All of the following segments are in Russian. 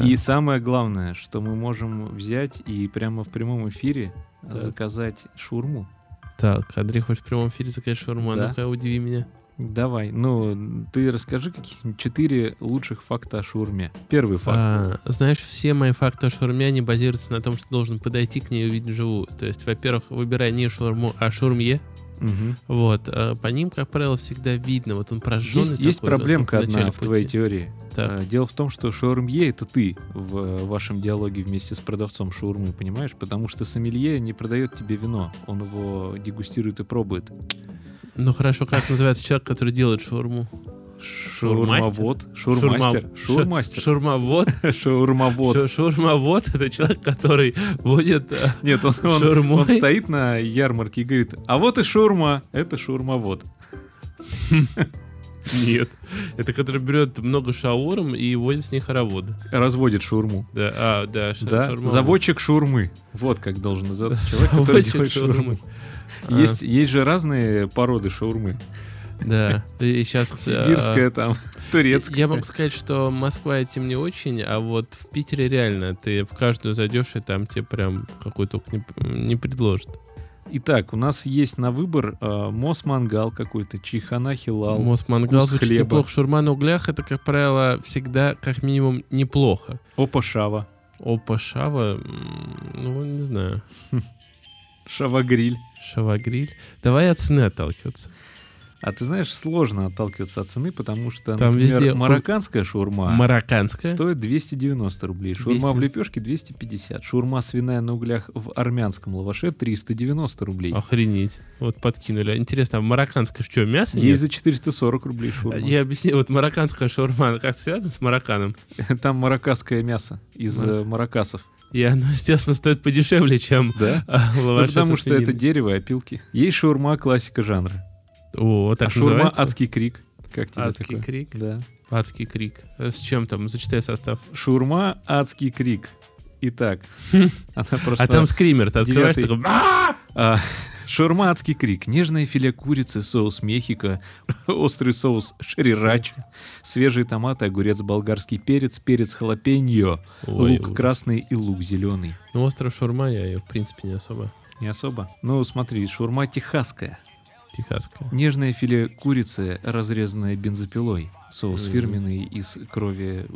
Да. И самое главное, что мы можем взять и прямо в прямом эфире Да. заказать шурму. Так, Андрей хочет в прямом эфире заказать шаурму. А Да. Ну-ка, удиви меня. Давай, ну, ты расскажи каких-нибудь четыре лучших факта о шаурме. Первый факт. А, знаешь, все мои факты о шаурме, они базируются на том, что должен подойти к ней и увидеть живую. То есть, во-первых, выбирай не шаурму, а шаурме. Мгм. Вот. а по ним, как правило, всегда видно. Вот он прожженный Есть, есть такой, вот, проблемка только в одна начале в твоей теории. Так. А, Дело в том, что шаурмье это ты в э, вашем диалоге вместе с продавцом шаурмы, понимаешь? Потому что сомелье не продает тебе вино, он его дегустирует и пробует. Ну хорошо, как называется человек, который делает шаурму? Шаурмовод, шаурмастер, Шаурма- шаурмастер, Шаурмовод. шаурмовод. Шу- Шаурмовод — это человек, который водит... э, Нет, он, он- он стоит на ярмарке и говорит, а вот и шаурма, это шаурмовод. Нет. Это который берет много шаурм и водит с них хороводы. Разводит шаурму. Да, а, да, ша- Да, шаурмовод. заводчик шаурмы. Вот как должен называться человек, который делает шаурму. шаурмы. А, Есть, есть же разные породы шаурмы. Да. И сейчас... Сибирская там, турецкая. Я могу сказать, что Москва этим не очень, а вот в Питере реально ты в каждую зайдешь, и там тебе прям какой только не, не предложат. Итак, у нас есть на выбор э, мос-мангал какой-то, чихана хилал. Мост мангал вкус звучит хлеба. неплохо. Шурма на углях это, как правило, всегда как минимум неплохо. Опа шава. Опа, шава, ну, не знаю. Шава-гриль. Шава-гриль. Давай от цены отталкиваться. А ты знаешь, сложно отталкиваться от цены, потому что, Там например, везде марокканская шаурма Марокканская. стоит 290 рублей, шаурма в 200. лепешке 250, шаурма свиная на углях в армянском лаваше 390 рублей. Охренеть. Вот подкинули. Интересно, а марокканская что, мясо Есть нет? за 440 рублей шаурма. Я объясню, вот марокканская шаурма, как связана с марокканом? Там марокканское мясо из э, мароккасов. И оно, естественно, стоит подешевле, чем Да? а, Ну, лаваш потому со что это дерево и опилки. Есть шаурма классика жанра. О, так а шаурма называется? адский крик. Как тебе Адский такое? крик. Да. Адский крик. Э, С чем там? Зачитай состав. Шаурма адский крик. Итак, она просто... А там скример, ты открываешь, такой... «А!» А, шаурма адский крик. Нежное филе курицы, соус Мехико, острый соус шрирача, свежие томаты, огурец, болгарский перец, перец халапеньо, Ой, лук ой. красный и лук зеленый. Ну, остров шаурма, я ее, в принципе, не особо. Не особо. Ну, смотри, шаурма техасская. Техасская. Нежное филе курицы, разрезанное бензопилой. Соус фирменный из крови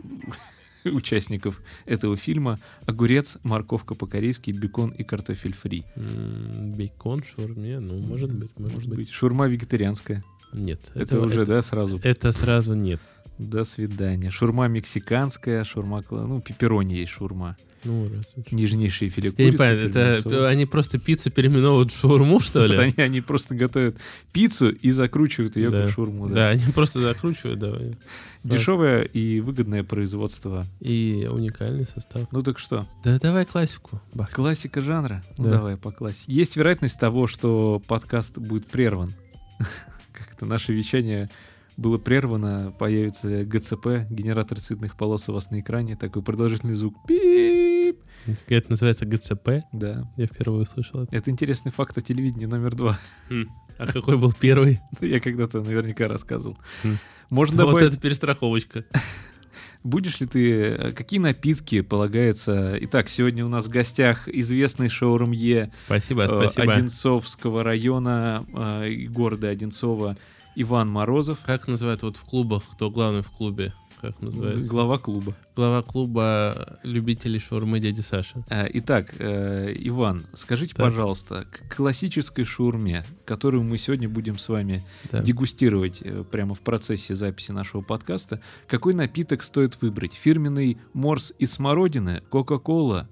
участников этого фильма. Огурец, морковка по-корейски, бекон и картофель фри. М, Бейкон, шаурме, ну, может быть, может, быть. Шаурма вегетарианская. Нет. Это, уже, да, сразу. Это сразу нет. До свидания. Шурма мексиканская, шурма, ну, пепперони есть шурма. Ну, раз. Нежнейшие филе Я не курицы. понимаю, это соус. они просто пиццу переименовывают в шаурму, что ли? они, они просто готовят пиццу и закручивают ее Да. как шурму. Да, Да. они просто закручивают, давай. Дешевое и выгодное производство. И уникальный состав. Ну так что, Да давай классику. Бах. классика жанра? Ну Да. давай по классике. Есть вероятность того, что подкаст будет прерван. Как-то наше вещание было прервано, появится ГЦП, генератор цветных полос у вас на экране, такой продолжительный звук. Пип! Это называется ГЦП. Да. Я впервые услышал это. Это интересный факт о телевидении номер два. А какой был первый? Я когда-то наверняка рассказывал. Хм. Можно Вот добавить, это перестраховочка. будешь ли ты, э, какие напитки полагается... Итак, сегодня у нас в гостях известный шоурумье Спасибо, э, спасибо. Одинцовского района э, и города Одинцова Иван Морозов, Как называют вот в клубах, кто главный в клубе? Как называется? глава клуба. Глава клуба любителей шаурмы дяди Саши. Э, Итак, э, Иван, скажите, Так. пожалуйста, к классической шаурме, которую мы сегодня будем с вами Да. дегустировать э, прямо в процессе записи нашего подкаста, какой напиток стоит выбрать? Фирменный морс из смородины, Кока-Кола,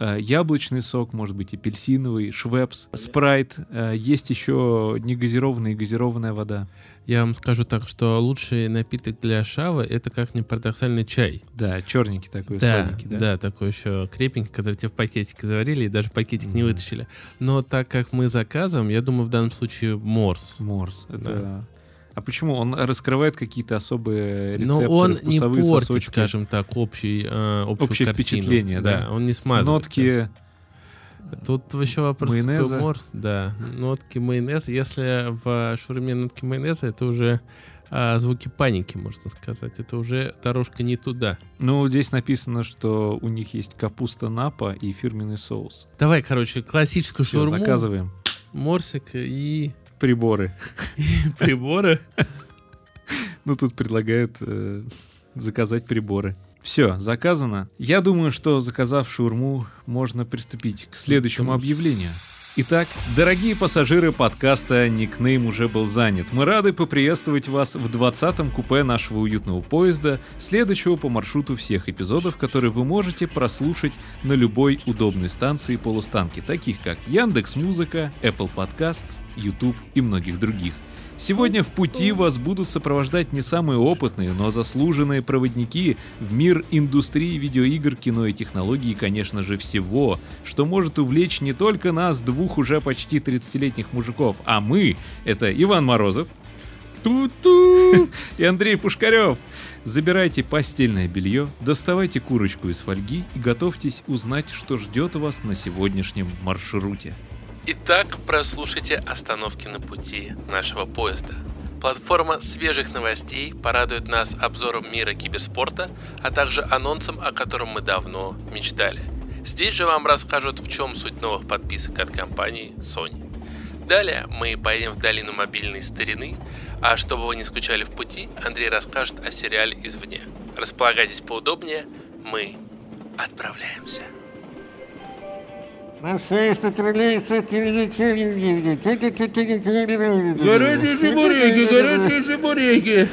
яблочный сок, может быть, апельсиновый, швепс, спрайт, э, есть еще негазированная и газированная вода. Я вам скажу так, что лучший напиток для шавы это как ни парадоксальный чай. Да, черненький такой, Да, сладенький, да. да, такой еще крепенький, который тебе в пакетике заварили и даже пакетик не Мгм. вытащили. Но так как мы заказываем, я думаю, в данном случае морс. Морс. Это... Да. А почему? Он раскрывает какие-то особые Но рецепторы, он не портит, сосочки, скажем так, общий, э, общую Общее картину. впечатление, да. он не смазывает. нотки Тут еще вопрос такой майонеза. морс, да. Нотки майонеза. Если в шаурме нотки майонеза, это уже а, звуки паники, можно сказать. Это уже дорожка не туда. Ну, здесь написано, что у них есть капуста напа и фирменный соус. Давай, короче, классическую шаурму, заказываем. морсик и, Приборы. приборы. Ну, тут предлагают э, заказать приборы. Все, заказано. Я думаю, что заказав шаурму, можно приступить к следующему объявлению. Итак, дорогие пассажиры подкаста «Никнейм уже был занят», мы рады поприветствовать вас в 20-м купе нашего уютного поезда, следующего по маршруту всех эпизодов, которые вы можете прослушать на любой удобной станции полустанки, таких как Яндекс Музыка, Apple Podcasts, YouTube и многих других. Сегодня в пути вас будут сопровождать не самые опытные, но заслуженные проводники в мир индустрии видеоигр, кино и технологий, и, конечно же, всего, что может увлечь не только нас, двух уже почти 30-летних мужиков, а мы — это Иван Морозов Ту-ту! и Андрей Пушкарев. Забирайте постельное белье, доставайте курочку из фольги и готовьтесь узнать, что ждет вас на сегодняшнем маршруте. Итак, прослушайте остановки на пути нашего поезда. Платформа свежих новостей порадует нас обзором мира киберспорта, а также анонсом, о котором мы давно мечтали. Здесь же вам расскажут, в чем суть новых подписок от компании Sony. Далее мы поедем в долину мобильной старины, а чтобы вы не скучали в пути, Андрей расскажет о сериале «Извне». Располагайтесь поудобнее, мы отправляемся. Нашествие троллейбуса Горячие чебуреки, горячие чебуреки.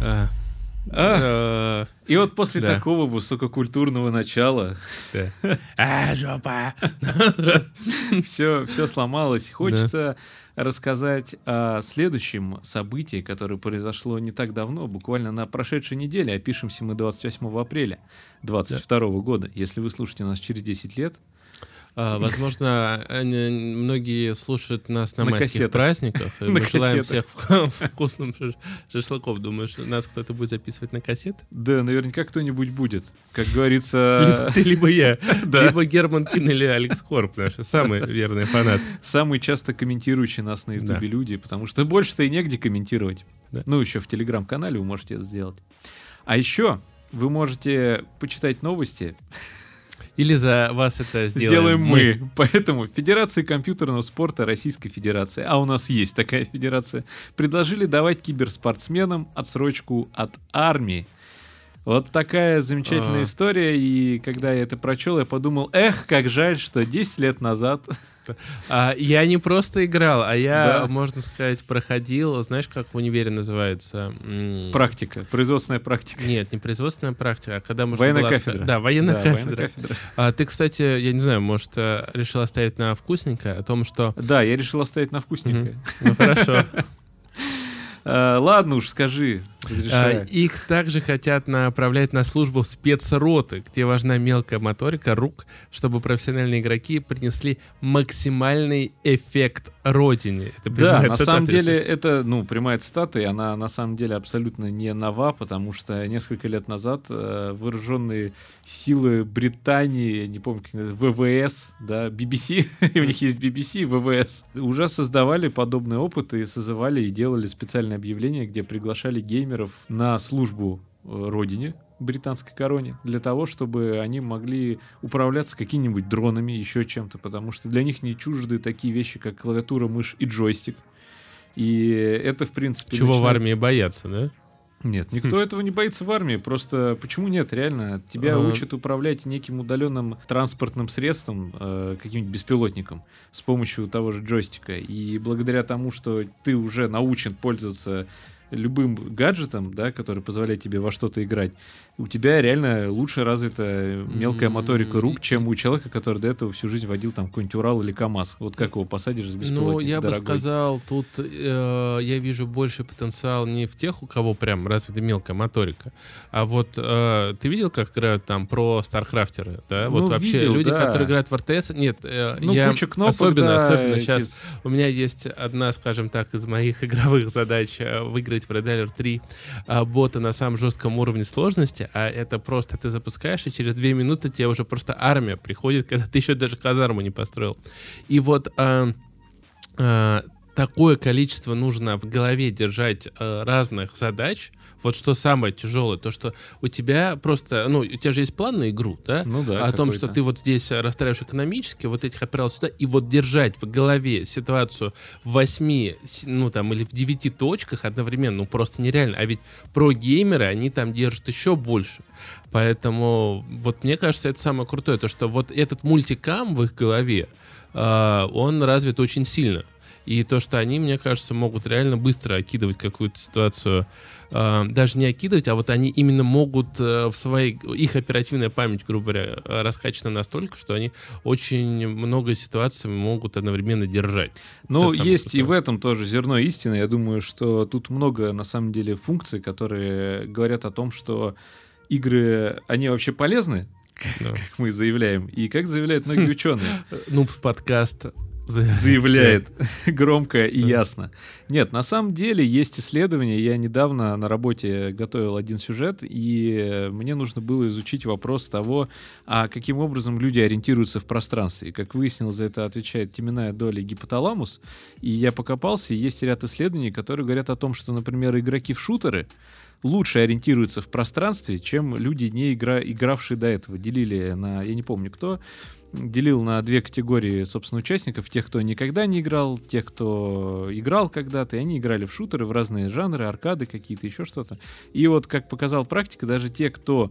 А, А, э, и вот после Да. такого высококультурного начала да. А, жопа. все, все сломалось. Хочется рассказать о следующем событии, которое произошло не так давно, буквально на прошедшей неделе. Опишемся мы 28 апреля 2022 года. Если вы слушаете нас через 10 лет, Возможно, они- многие слушают нас на, На майских кассетах. праздниках. И мы желаем всех вкусным шаш- шашлыков. Думаешь, нас кто-то будет записывать на кассеты? да, наверняка кто-нибудь будет. Как говорится, Либо ты, либо я. Либо Герман Кин или Алекс Корп, наши самые верные фанаты. самые часто комментирующие нас на ютубе люди, потому что больше-то и негде комментировать. Ну, еще в телеграм-канале вы можете это сделать. А еще вы можете почитать новости Или за вас это сделаем, Сделаем мы. Поэтому Федерация компьютерного спорта Российской Федерации, а у нас есть такая федерация, предложили давать киберспортсменам отсрочку от армии. Вот такая замечательная А. история, и когда я это прочел, я подумал, эх, как жаль, что 10 лет назад... А, я не просто играл, а я, Да. можно сказать, проходил, знаешь, как в универе называется? Практика, производственная практика. Нет, не производственная практика, а когда можно Военная было- кафедра. Да, военная Да, кафедра. военная кафедра. А, ты, кстати, я не знаю, может, э, решил оставить на вкусненькое о том, что... Да, я решил оставить на вкусненькое. Ну, хорошо. А, ладно уж, скажи, разрешаю. Их также хотят направлять на службу в спецроты, где важна мелкая моторика рук, чтобы профессиональные игроки принесли максимальный эффект родине. Это Да, на самом деле это, ну, прямая цитата, и она на самом деле абсолютно не нова, потому что несколько лет назад э, вооруженные силы Британии, я не помню, как называется, ВВС, да, BBC, и у них есть BBC ВВС, уже создавали подобные опыты и созывали и делали специальные объявления, где приглашали геймеров на службу э, родине, британской короне, для того, чтобы они могли управляться какими-нибудь дронами, еще чем-то, потому что для них не чужды такие вещи, как клавиатура, мышь и джойстик. И это, в принципе... Чего в начинает- армии боятся, да? Нет, никто этого не боится в армии. Просто почему нет, реально? Тебя А. учат управлять неким удаленным транспортным средством, э, каким-нибудь беспилотником, с помощью того же джойстика. И благодаря тому, что ты уже научен пользоваться любым гаджетом, да, который позволяет тебе во что-то играть, у тебя реально лучше развита мелкая моторика рук, чем у человека, который до этого всю жизнь водил там какой-нибудь Урал или КАМАЗ. Вот как его посадишь за беспилотник Ну, я бы дорогой? сказал, тут э, я вижу больше потенциал не в тех, у кого прям развита мелкая моторика, а вот э, ты видел, как играют там про старкрафтеры, да? Ну, вот вообще видел, люди, да. которые играют в РТС, нет, э, Ну, я куча кнопок, особенно, да, особенно эти сейчас с- У меня есть одна, скажем так, из моих игровых задач э, выиграть в Red Alert 3 э, бота на самом жестком уровне сложности, а это просто ты запускаешь, и через две минуты тебе уже просто армия приходит, когда ты еще даже казарму не построил. И вот э, э, такое количество нужно в голове держать э, разных задач, вот что самое тяжелое, то что у тебя просто, ну, у тебя же есть план на игру, да? Ну да. О том, что ты вот здесь расстраиваешь экономически, вот этих операл сюда, и вот держать в голове ситуацию в восьми, ну там, или в девяти точках одновременно, ну просто нереально. А ведь про геймеры, они там держат еще больше. Поэтому вот мне кажется, это самое крутое, то что вот этот мультикам в их голове, э, он развит очень сильно. И то, что они, мне кажется, могут реально быстро окидывать какую-то ситуацию, э, даже не окидывать, а вот они именно могут э, в своей, их оперативная память, грубо говоря, раскачана настолько, что они очень много ситуаций могут одновременно держать. Ну, есть и в этом тоже зерно истины. Я думаю, что тут много, на самом деле, функций, которые говорят о том, что игры, они вообще полезны, да. как мы заявляем, и как заявляют многие ученые. Нупс подкаст заявляет громко и ясно. Нет, на самом деле есть исследования. Я недавно на работе готовил один сюжет, и мне нужно было изучить вопрос того, а каким образом люди ориентируются в пространстве. И, как выяснилось, за это отвечает теменная доля гипоталамус. И я покопался, и есть ряд исследований, которые говорят о том, что, например, игроки в шутеры лучше ориентируются в пространстве, чем люди, не игра, игравшие до этого. Делили на, я не помню кто, делил на две категории, собственно, участников. Тех, кто никогда не играл, тех, кто играл когда-то, и они играли в шутеры, в разные жанры, аркады какие-то, еще что-то. И вот, как показал практика, даже те, кто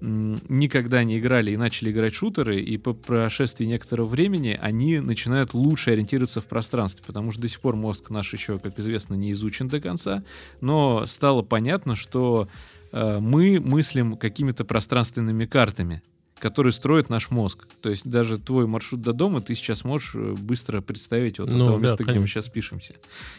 никогда не играли и начали играть шутеры, и по прошествии некоторого времени они начинают лучше ориентироваться в пространстве, потому что до сих пор мозг наш еще, как известно, не изучен до конца, но стало понятно, что э, мы мыслим какими-то пространственными картами который строит наш мозг. То есть даже твой маршрут до дома ты сейчас можешь э, быстро представить вот ну, от того да, места, конечно. где мы сейчас пишемся.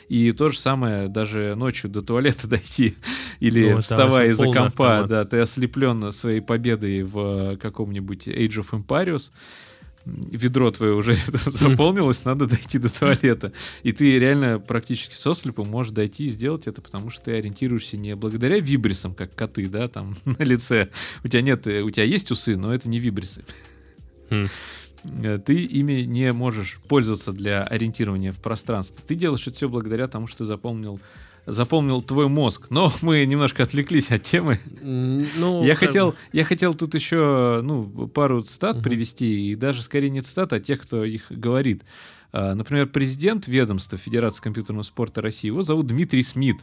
И то же самое даже ночью до туалета дойти или ну, вставая из-за компа, автомат. да, ты ослеплен своей победой в э, каком-нибудь Age of Empires, ведро твое уже заполнилось, надо дойти до туалета. И ты реально практически сослепом можешь дойти и сделать это, потому что ты ориентируешься не благодаря вибрисам, как коты, да, там на лице. У тебя нет, у тебя есть усы, но это не вибрисы. Хм. Ты ими не можешь пользоваться для ориентирования в пространстве. Ты делаешь это все благодаря тому, что ты запомнил запомнил твой мозг. Но мы немножко отвлеклись от темы. Ну, я, хотел, я хотел тут еще ну, пару цитат угу. привести, и даже скорее не цитат, а тех, кто их говорит. А, например, президент ведомства Федерации компьютерного спорта России, его зовут Дмитрий Смит.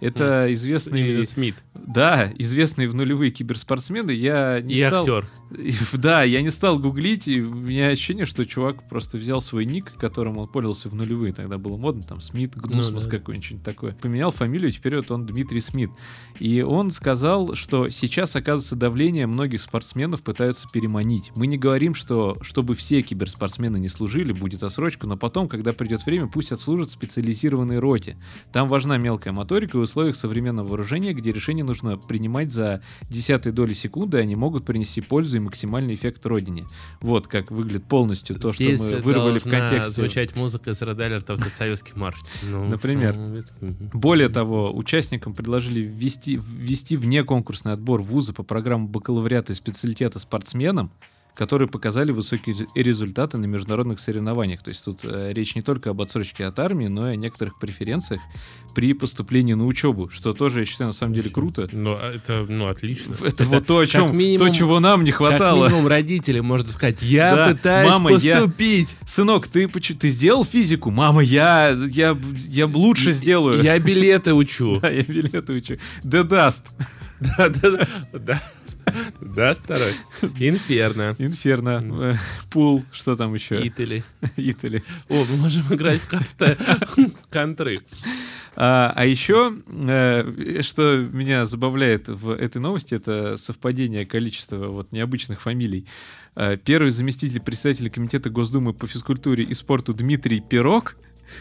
Это известный... Смит. Да, известный в нулевые киберспортсмены. Я не и стал... актер. Да, я не стал гуглить, и у меня ощущение, что чувак просто взял свой ник, которым он пользовался в нулевые. Тогда было модно, там, Смит, Гнусмос ну, да. какой-нибудь такое. Поменял фамилию, теперь вот он Дмитрий Смит. И он сказал, что сейчас, оказывается, давление многих спортсменов пытаются переманить. Мы не говорим, что чтобы все киберспортсмены не служили, будет отсрочка, но потом, когда придет время, пусть отслужат в специализированной роте. Там важна мелкая моторика условиях современного вооружения, где решение нужно принимать за десятые доли секунды, они могут принести пользу и максимальный эффект родине. Вот как выглядит полностью то, Здесь что мы вырвали в контексте. звучать музыка из Red Alert of советский марш. Ну, Например. Ну, Более того, участникам предложили ввести, ввести вне конкурсный отбор вуза по программам бакалавриата и специалитета спортсменам, которые показали высокие результаты на международных соревнованиях. То есть тут э, речь не только об отсрочке от армии, но и о некоторых преференциях при поступлении на учебу, что тоже, я считаю, на самом деле круто. А это, ну, отлично. Это, это вот то, о чем, минимум, то, чего нам не хватало. Как минимум родители, можно сказать, я да, пытаюсь мама, поступить. Я... Сынок, ты, ты сделал физику? Мама, я, я, я лучше сделаю. Я билеты учу. Да, я билеты учу. Да даст. Да, да, да. Да, старый. Инферно. Инферно. Э, пул. Что там еще? Итали. Итали. О, мы можем играть в карты контры. А, а еще, э, что меня забавляет в этой новости, это совпадение количества вот необычных фамилий. Э, первый заместитель председателя комитета Госдумы по физкультуре и спорту Дмитрий Пирог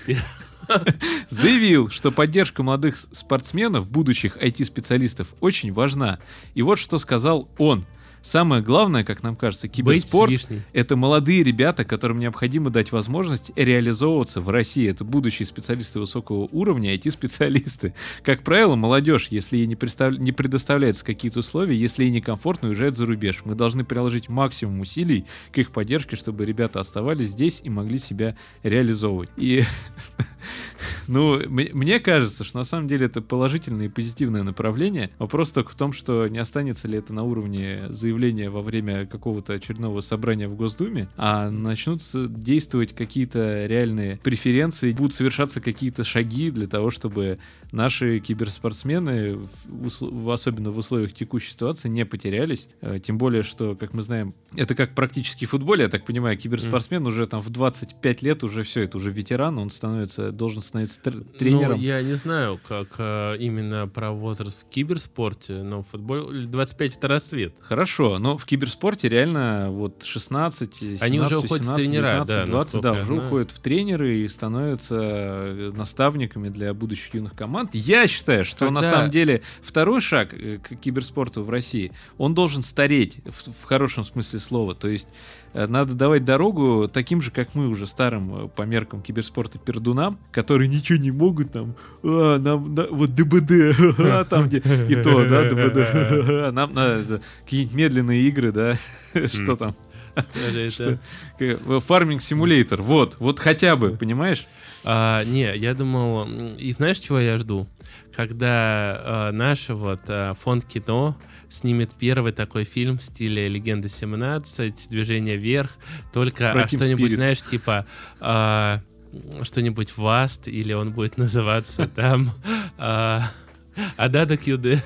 заявил, что поддержка молодых спортсменов, будущих IT-специалистов, очень важна. И вот что сказал он. Самое главное, как нам кажется, киберспорт — это молодые ребята, которым необходимо дать возможность реализовываться в России. Это будущие специалисты высокого уровня, IT-специалисты. Как правило, молодежь, если ей не, представ... не предоставляются какие-то условия, если ей некомфортно, уезжает за рубеж. Мы должны приложить максимум усилий к их поддержке, чтобы ребята оставались здесь и могли себя реализовывать. И ну, мне кажется, что на самом деле это положительное и позитивное направление. Вопрос только в том, что не останется ли это на уровне заявления во время какого-то очередного собрания в Госдуме, а начнутся действовать какие-то реальные преференции, будут совершаться какие-то шаги для того, чтобы наши киберспортсмены, особенно в условиях текущей ситуации, не потерялись. Э, тем более, что, как мы знаем, это как практически в футболе, я так понимаю, киберспортсмен mm. уже там в 25 лет уже все, это уже ветеран, он становится, должен становиться тренером. Ну, я не знаю, как а, именно про возраст в киберспорте, но в футболе 25 это расцвет. Хорошо, но в киберспорте реально вот 16, 17, Они уже уходят 18, в тренера, 19, да, 20, да, уже знаю. уходят в тренеры и становятся э, наставниками для будущих юных команд. Я считаю, что Когда... на самом деле второй шаг э, к киберспорту в России, он должен стареть в, в хорошем смысле слова. То есть надо давать дорогу таким же, как мы уже старым э, по меркам киберспорта пердунам, которые ничего не могут там, а, нам, на, вот ДБД, а, там где и то, да, ДБД, нам надо какие-нибудь медленные игры, да, что там, Фарминг симулятор, вот, вот хотя бы, понимаешь? А, не, я думал, и знаешь, чего я жду? Когда а, наш вот а, фонд кино снимет первый такой фильм в стиле «Легенда 17», «Движение вверх», только а что-нибудь, знаешь, типа... А, что-нибудь Васт, или он будет называться там... А, Адада Кюде.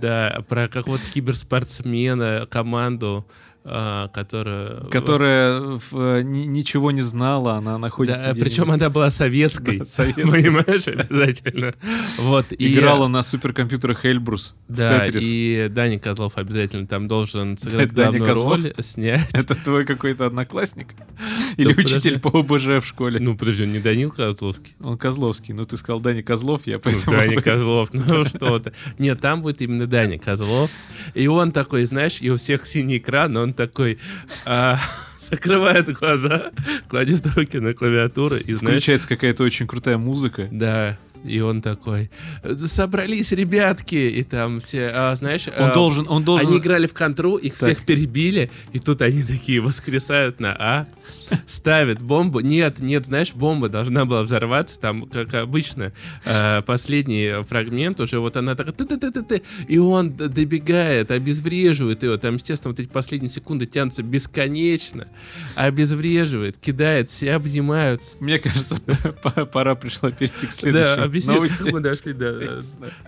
Да, про какого-то киберспортсмена, команду, а, которая... Которая в, ни, ничего не знала, она находится... Да, причем она была советской, да, советской. понимаешь, обязательно. Вот, Играла и... на суперкомпьютерах Эльбрус Да, и Даня Козлов обязательно там должен сыграть да, главную Козлов? роль, снять. Это твой какой-то одноклассник? Или да, учитель подожди. по ОБЖ в школе? Ну, подожди, он не Данил Козловский? Он Козловский, ну ты сказал Даня Козлов, я ну, поэтому... Ну, Даня Козлов, ну что-то. Нет, там будет именно Даня Козлов. И он такой, знаешь, и у всех синий экран, он такой а, закрывает глаза, кладет руки на клавиатуру и знаешь... Включается какая-то очень крутая музыка. Да, и он такой, собрались ребятки, и там все, а, знаешь, он а, должен, он должен. Они играли в контру, их так. всех перебили, и тут они такие воскресают на А, ставят бомбу. Нет, нет, знаешь, бомба должна была взорваться, там, как обычно, э, последний фрагмент уже, вот она ты и он добегает, обезвреживает его, там, естественно, вот эти последние секунды тянутся бесконечно, обезвреживает, кидает, все обнимаются. Мне кажется, пора пришла перейти к следующей объяснить, новости. мы дошли до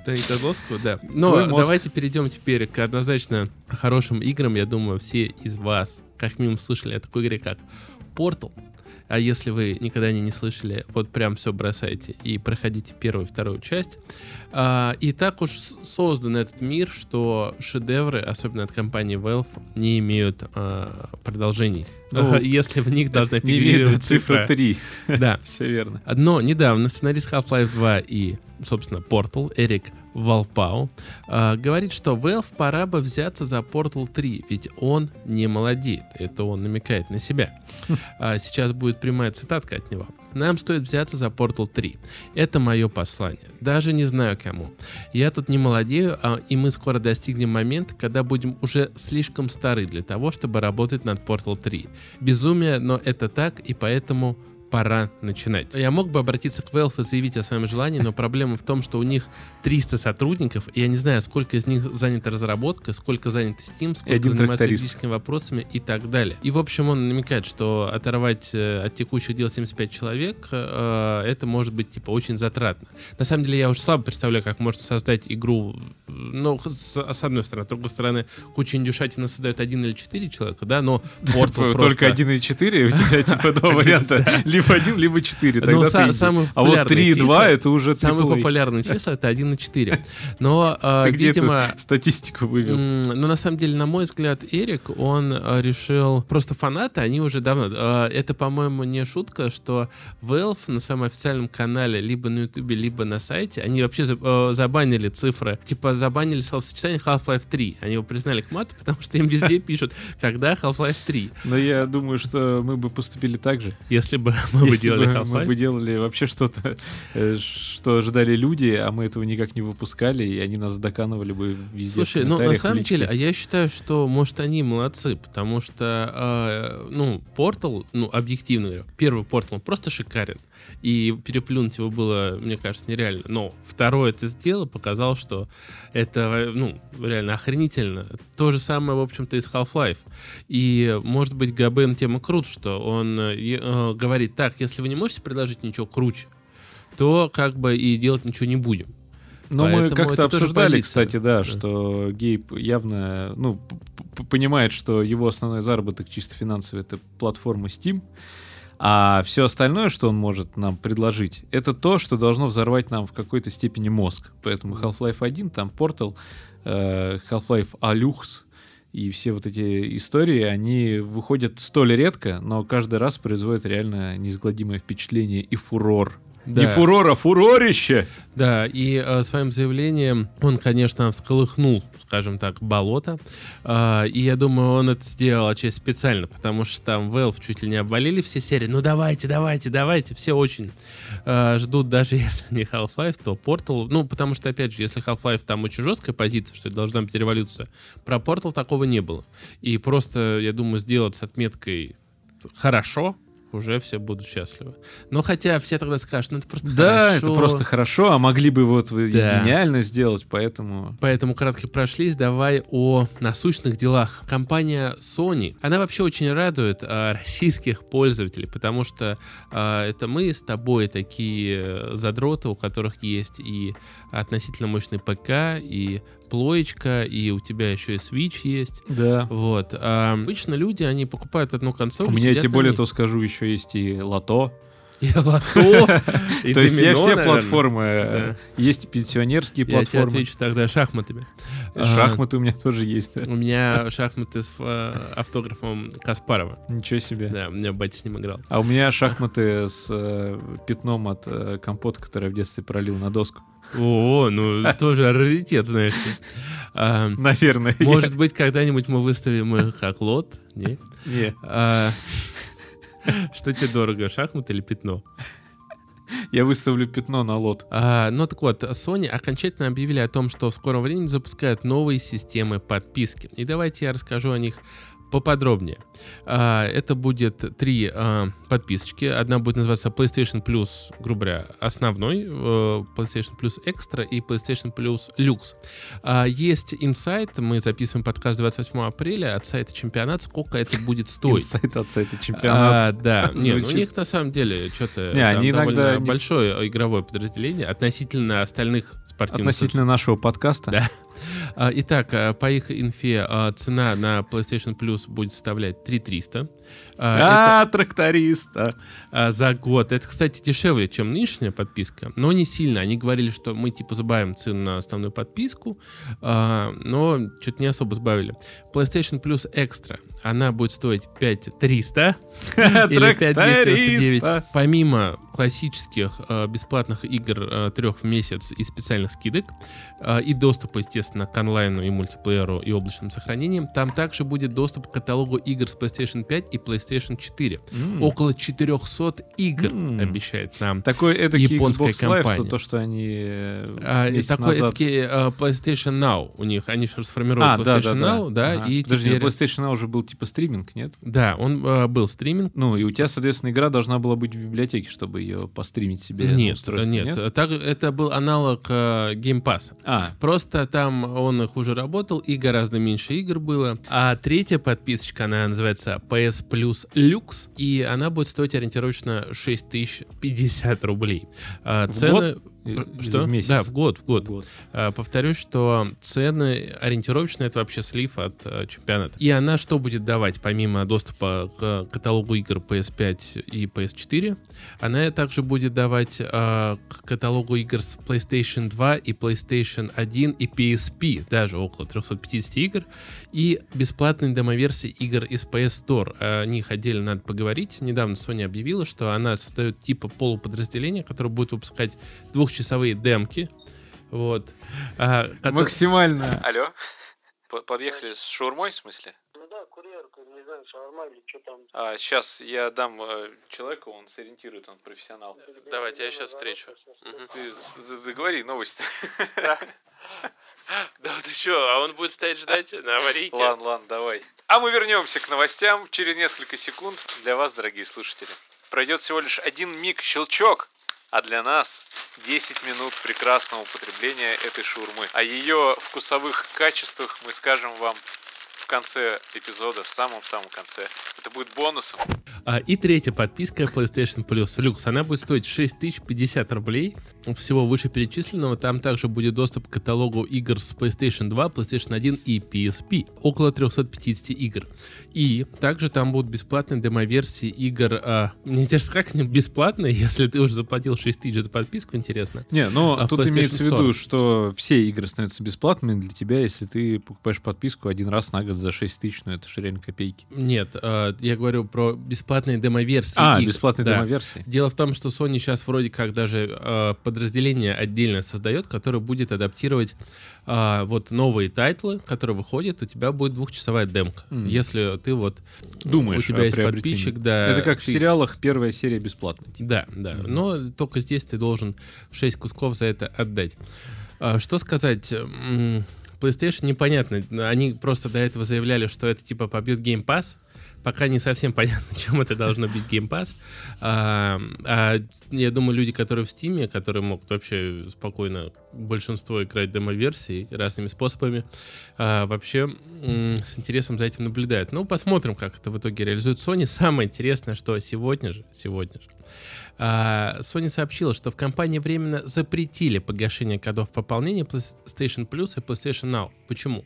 Дани Козловского, да. Но давайте перейдем теперь к однозначно хорошим играм. Я думаю, все из вас как минимум слышали о такой игре, как Portal. А если вы никогда не, не слышали, вот прям все бросайте и проходите первую и вторую часть. А, и так уж создан этот мир, что шедевры, особенно от компании Valve, не имеют а, продолжений. Ну, если в них должна фигурировать цифра 3. Да. Все верно. Но недавно сценарист Half-Life 2 и, собственно, Portal, Эрик Валпау, э, говорит, что Valve пора бы взяться за Portal 3, ведь он не молодеет. Это он намекает на себя. А сейчас будет прямая цитатка от него. Нам стоит взяться за Portal 3. Это мое послание. Даже не знаю кому. Я тут не молодею, а, и мы скоро достигнем момента, когда будем уже слишком стары для того, чтобы работать над Portal 3. Безумие, но это так, и поэтому пора начинать. Я мог бы обратиться к Valve и заявить о своем желании, но проблема в том, что у них 300 сотрудников, и я не знаю, сколько из них занято разработкой, сколько занято Steam, сколько занимаются юридическими вопросами и так далее. И, в общем, он намекает, что оторвать э, от текущих дел 75 человек, э, это может быть, типа, очень затратно. На самом деле, я уже слабо представляю, как можно создать игру, ну, с, с одной стороны, с другой стороны, куча индюшатина создает один или четыре человека, да, но Только один или четыре, у тебя, типа, два варианта Либо один, либо четыре. Ну, Тогда са- ты иди. самые А вот популярные 3 и 2 числа- это уже Самые AAA. популярные числа это 1 и 4. Но, э, Ты видимо, статистику вывел? М, Ну, на самом деле, на мой взгляд, Эрик, он э, решил... Просто фанаты, они уже давно... э, Это, по-моему, не шутка, что Valve на своем официальном канале, либо на Ютубе, либо на сайте, они вообще за- забанили цифры. Типа, забанили словосочетание Half-Life 3. Они его признали к мату, потому что им везде пишут, когда Half-Life 3. Но я думаю, что мы бы поступили так же. Если бы мы бы делали бы мы бы Half-Life. делали вообще что-то, э, что ожидали люди, а мы этого никак не выпускали, и они нас доканывали бы везде. Слушай, ну на самом личке. деле, а я считаю, что, может, они молодцы, потому что, э, ну, Портал, ну, объективно говоря, первый Портал просто шикарен, и переплюнуть его было, мне кажется, нереально. Но второй это сделал, показал, что это, ну, реально охренительно. То же самое, в общем-то, и с Half-Life. И, может быть, ГБ на тему крут, что он э, говорит, так, если вы не можете предложить ничего круче, то как бы и делать ничего не будем. Но мы Поэтому как-то это тоже обсуждали, кстати, да, что Гейб явно, ну, понимает, что его основной заработок чисто финансовый — это платформа Steam, а все остальное, что он может нам предложить, это то, что должно взорвать нам в какой-то степени мозг. Поэтому Half-Life 1, там Portal, э, Half-Life Alyx и все вот эти истории, они выходят столь редко, но каждый раз производят реально неизгладимое впечатление и фурор. Не Да. фурор, а фурорище! Да, и э, своим заявлением он, конечно, всколыхнул, скажем так, болото. А, и я думаю, он это сделал отчасти специально, потому что там Valve чуть ли не обвалили все серии. Ну давайте, давайте, давайте. Все очень э, ждут, даже если не Half-Life, то Portal. Ну, потому что, опять же, если Half-Life там очень жесткая позиция, что это должна быть революция, про Portal такого не было. И просто, я думаю, сделать с отметкой хорошо, уже все будут счастливы. Но хотя все тогда скажут, ну это просто Да, хорошо. это просто хорошо, а могли бы вот вы Да. гениально сделать, поэтому... Поэтому кратко прошлись. Давай о насущных делах. Компания Sony, она вообще очень радует а, российских пользователей, потому что а, это мы с тобой такие э, задроты, у которых есть и относительно мощный ПК, и плоечка, и у тебя еще и Switch есть. Да. Вот. А обычно люди, они покупают одну консоль. У меня, тем более, ней. то скажу, еще есть и лото. И лото, и То есть я все платформы, э, есть пенсионерские Я тебе платформы. отвечу тогда шахматами. А, Шахматы у меня тоже есть. У меня шахматы с э, автографом Каспарова. Ничего себе. Да, у меня батя с ним играл. А у меня шахматы с э, пятном от э, компота, который я в детстве пролил на доску. О, ну тоже раритет, знаешь. А, Наверное. Может быть, когда-нибудь мы выставим их как лот? Не? Что тебе дорого, шахмат или пятно? я выставлю пятно на лот. А, ну так вот, Sony окончательно объявили о том, что в скором времени запускают новые системы подписки. И давайте я расскажу о них поподробнее. А, это будет три а, подписочки. Одна будет называться PlayStation Plus, грубо говоря, основной, э, PlayStation Plus Extra и PlayStation Plus Lux. А, есть инсайт, мы записываем подкаст 28 апреля от сайта чемпионат, сколько это будет стоить. Инсайт от сайта А, чемпионата. да, нет, ну, у них на самом деле что-то не- большое игровое подразделение относительно остальных спортивных. Относительно нашего подкаста. Да. А, Итак, а, по их инфе а, цена на PlayStation Plus будет составлять 3300. А, А, тракториста. это, а, за год. Это, кстати, дешевле, чем нынешняя подписка, но не сильно. Они говорили, что мы типа забавим цену на основную подписку, но что-то не особо сбавили. PlayStation Plus Extra, она будет стоить 5300 или 5299. Тракториста. Помимо классических э, бесплатных игр э, трех в месяц и специальных скидок, э, и доступа, естественно, к онлайну и мультиплееру и облачным сохранениям, там также будет доступ к каталогу игр с PlayStation 5 и PlayStation 4. М. Около 400 игр М. обещает нам. Такой это Японская Xbox Live, то, компания. то, что они э, А, и месяц такой назад... таки, э, PlayStation Now у них, они же сформировали А, да, да, PlayStation да. Now, да, Ага. и Подожди, теперь... PlayStation Now уже был типа стриминг, нет? Да, он э, был стриминг, Ну, и у тебя, соответственно, игра должна была быть в библиотеке, чтобы ее постримить себе на нет, нет, Так, это был аналог э, Game Pass. А, Просто там он их уже работал, и гораздо меньше игр было. А третья подписочка, она называется PS Plus Lux, и она будет стоить ориентировочно 6050 рублей. А, цены... Вот Что? в месяц? Да, в год, в год. В год. А, Повторюсь, что цены ориентировочные, это вообще слив от э, чемпионата. И она что будет давать, помимо доступа к каталогу игр PS5 и PS4? Она также будет давать а, к каталогу игр с PlayStation 2 и PlayStation 1 и PSP, даже около 350 игр, и бесплатные демоверсии игр из PS Store. О них отдельно надо поговорить. Недавно Sony объявила, что она создает типа полуподразделение, которое будет выпускать двухчасовые демки. Вот. А, кото- Максимально. Алло? Подъехали с шаурмой, в смысле? Да, курьерка, не знаю, шаурма или что там. А, сейчас я дам э, человеку, он сориентирует, он профессионал. Давайте, я сейчас встречу. Мгм. Ты договори новость. Да ты что, а он будет стоять ждать на аварийке? Ладно, ладно, давай. А мы вернемся к новостям через несколько секунд для вас, дорогие слушатели. Пройдет всего лишь один миг щелчок, а для нас 10 минут прекрасного употребления этой шаурмы. О ее вкусовых качествах мы скажем вам в конце эпизода, в самом-самом конце. Это будет бонусом. А, и третья подписка PlayStation Plus Lux. Она будет стоить 6050 рублей. Всего вышеперечисленного. Там также будет доступ к каталогу игр с PlayStation 2, PlayStation 1 и PSP. Около 350 игр. И также там будут бесплатные демоверсии игр. а, мне интересно, как они бесплатные, если ты уже заплатил 6000 за подписку, интересно. Не, ну А тут имеется в виду, что все игры становятся бесплатными для тебя, если ты покупаешь подписку один раз на год за 6 тысяч, ну это же реально копейки. Нет, а, я говорю про бесплатные демоверсии А, игр. бесплатные Да. демоверсии. Дело в том, что Sony сейчас вроде как даже э, подразделение отдельно создает, которое будет адаптировать э, вот новые тайтлы, которые выходят, у тебя будет двухчасовая демка. Мгм. Если ты вот Думаешь у тебя есть подписчик, да. это как в ты- сериалах первая серия бесплатная. типа. Да, да. Мгм. Но только здесь ты должен 6 кусков за это отдать. А, Что сказать? PlayStation непонятно. Они просто до этого заявляли, что это типа побьет Game Pass. Пока не совсем понятно, чем это должно быть Game Pass. А, а я думаю, люди, которые в Steam, которые могут вообще спокойно большинство играть демо-версии разными способами, а, вообще с интересом за этим наблюдают. Ну, посмотрим, как это в итоге реализует Sony. Самое интересное, что сегодня же, сегодня же, Sony сообщила, что в компании временно запретили погашение кодов пополнения PlayStation Plus и PlayStation Now. Почему?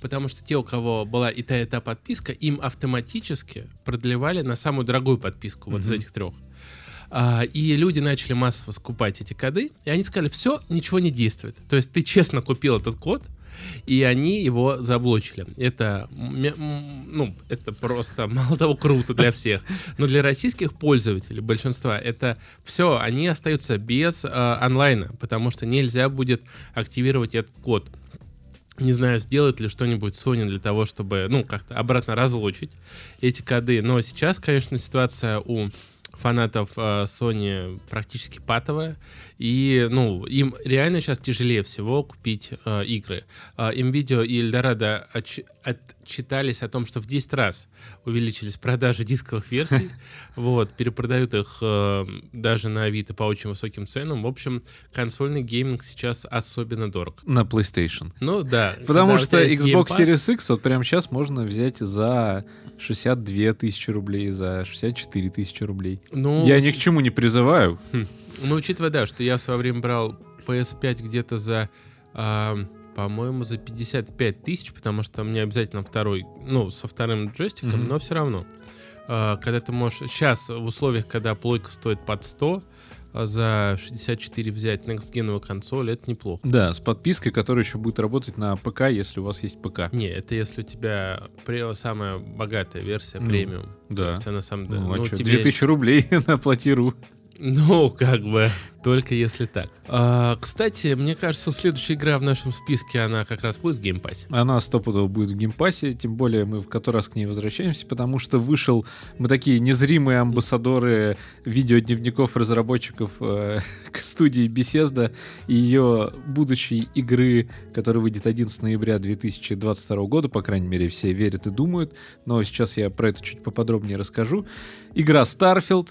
Потому что те, у кого была и та, и та подписка, им автоматически продлевали на самую дорогую подписку вот из Мгм. этих трех. А, и люди начали массово скупать эти коды, и они сказали, все, ничего не действует. То есть ты честно купил этот код, и они его заблочили. Это, ну, это просто, мало того, круто для всех. Но для российских пользователей, большинства, это все, они остаются без э, онлайна, потому что нельзя будет активировать этот код. Не знаю, сделает ли что-нибудь Sony для того, чтобы, ну, как-то обратно разлочить эти коды. Но сейчас, конечно, ситуация у фанатов э, Sony практически патовая. И, ну, им реально сейчас тяжелее всего купить э, игры. Э, Nvidia и Eldorado отч- отчитались о том, что в 10 раз увеличились продажи дисковых версий. Вот, перепродают их э, даже на Авито по очень высоким ценам. В общем, консольный гейминг сейчас особенно дорог. На PlayStation. Ну да. Потому что Xbox Pass, Series X вот прямо сейчас можно взять за 62 тысячи рублей, за 64 тысячи рублей. Ну, Я ни к чему не призываю. Ну, учитывая, да, что я в свое время брал PS5 где-то за, а, по-моему, за 55 тысяч, потому что мне обязательно второй, ну, со вторым джойстиком, Мгм. но все равно. А, когда ты можешь... Сейчас в условиях, когда плойка стоит под 100, а за 64 взять некстгеновую консоль, это неплохо. Да, с подпиской, которая еще будет работать на ПК, если у вас есть ПК. Не, это если у тебя самая богатая версия, Ну, премиум. То Да. есть она сам... да, Ну, а ну, чё, тебе- 2000 рублей на платиру. Ну, как бы, только если так. А, кстати, мне кажется, следующая игра в нашем списке, она как раз будет в Game Pass е. Она стопудово будет в Game Pass е, тем более мы в который раз к ней возвращаемся, потому что вышел, мы такие незримые амбассадоры видеодневников разработчиков э, к студии Bethesda и ее будущей игры, которая выйдет 11 ноября 2022 года, по крайней мере, все верят и думают, но сейчас я про это чуть поподробнее расскажу. Игра Starfield,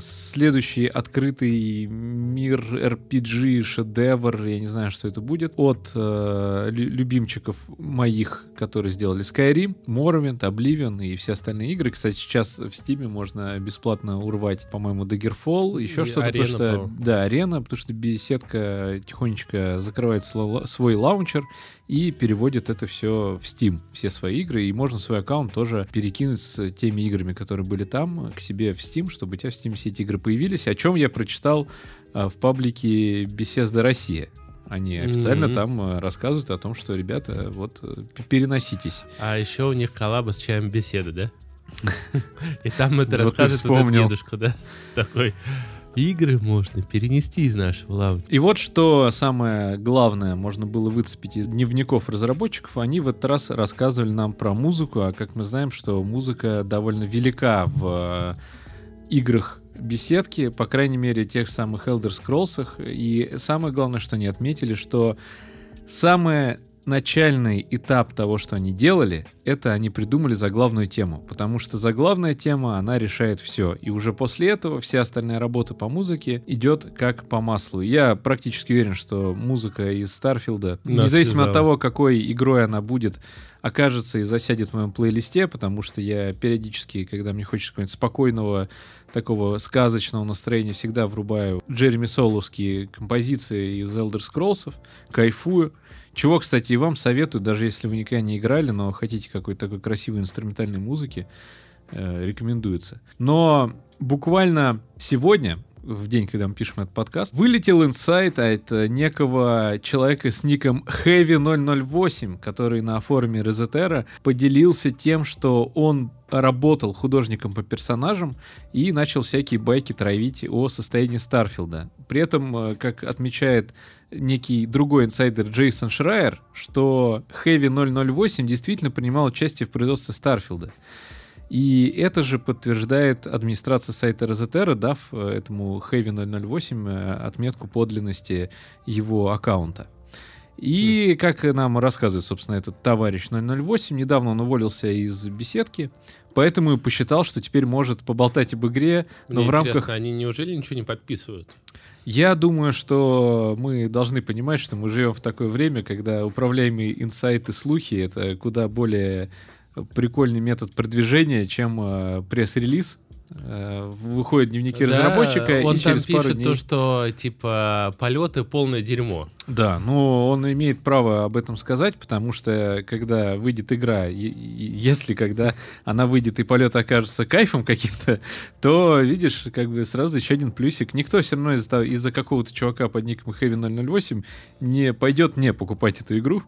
следующий открытый мир RPG шедевр, я не знаю, что это будет, от э, лю- любимчиков моих, которые сделали Skyrim, Morrowind, Oblivion и все остальные игры. Кстати, сейчас в Steam можно бесплатно урвать, по-моему, Daggerfall, еще что-то, потому что... по-моему. Да, арена, потому что беседка тихонечко закрывает свой лаунчер и переводит это все в Steam, все свои игры, и можно свой аккаунт тоже перекинуть с теми играми, которые были там, к себе в Steam, чтобы у тебя в Steam все эти игры появились, о чем я прочитал а, в паблике Беседа Россия. Они официально Мгм. там а, рассказывают о том, что, ребята, вот, э, переноситесь. А еще у них коллаба с чаем беседы, да? И там это Вот рассказывает этот вспомнил. дедушка, да? Такой, игры можно перенести из нашего лаунча. И вот что самое главное можно было выцепить из дневников разработчиков. Они в этот раз рассказывали нам про музыку, а как мы знаем, что музыка довольно велика в э, играх беседки, по крайней мере, тех самых Elder Scrolls. И самое главное, что они отметили, что самое начальный этап того, что они делали, это они придумали заглавную тему, потому что заглавная тема, она решает все. И уже после этого вся остальная работа по музыке идет как по маслу. Я практически уверен, что музыка из Старфилда, Нас независимо от того, какой игрой она будет, окажется и засядет в моем плейлисте, потому что я периодически, когда мне хочется какого-нибудь спокойного, такого сказочного настроения, всегда врубаю Джереми Соловские композиции из Elder Scrolls, кайфую. Чего, кстати, и вам советую, даже если вы никогда не играли, но хотите какой-то такой красивой инструментальной музыки, э, рекомендуется. Но буквально сегодня, в день, когда мы пишем этот подкаст, вылетел инсайт от некого человека с ником Heavy008, который на форуме Резетера поделился тем, что он работал художником по персонажам и начал всякие байки травить о состоянии Starfield а. При этом, э, как отмечает некий другой инсайдер Джейсон Шрайер, что Heavy 008 действительно принимал участие в производстве Starfield а. И это же подтверждает администрация сайта ResetEra, дав э, этому Heavy 008 э, отметку подлинности его аккаунта. И, как нам рассказывает, собственно, этот товарищ 008, недавно он уволился из беседки, поэтому и посчитал, что теперь может поболтать об игре, но Мне в рамках они неужели ничего не подписывают? я думаю, что мы должны понимать, что мы живем в такое время, когда управляемые инсайты, слухи — это куда более прикольный метод продвижения, чем э, пресс-релиз. Э, выходят дневники Да, разработчика, он и там через пару пишет дней... то, что типа полеты полное дерьмо. Да, ну он имеет право об этом сказать, потому что когда выйдет игра, и- и- если когда она выйдет и полет окажется кайфом каким-то, то видишь, как бы сразу еще один плюсик. Никто все равно из-за, из-за какого-то чувака под ником Heavy 008 не пойдет не покупать эту игру.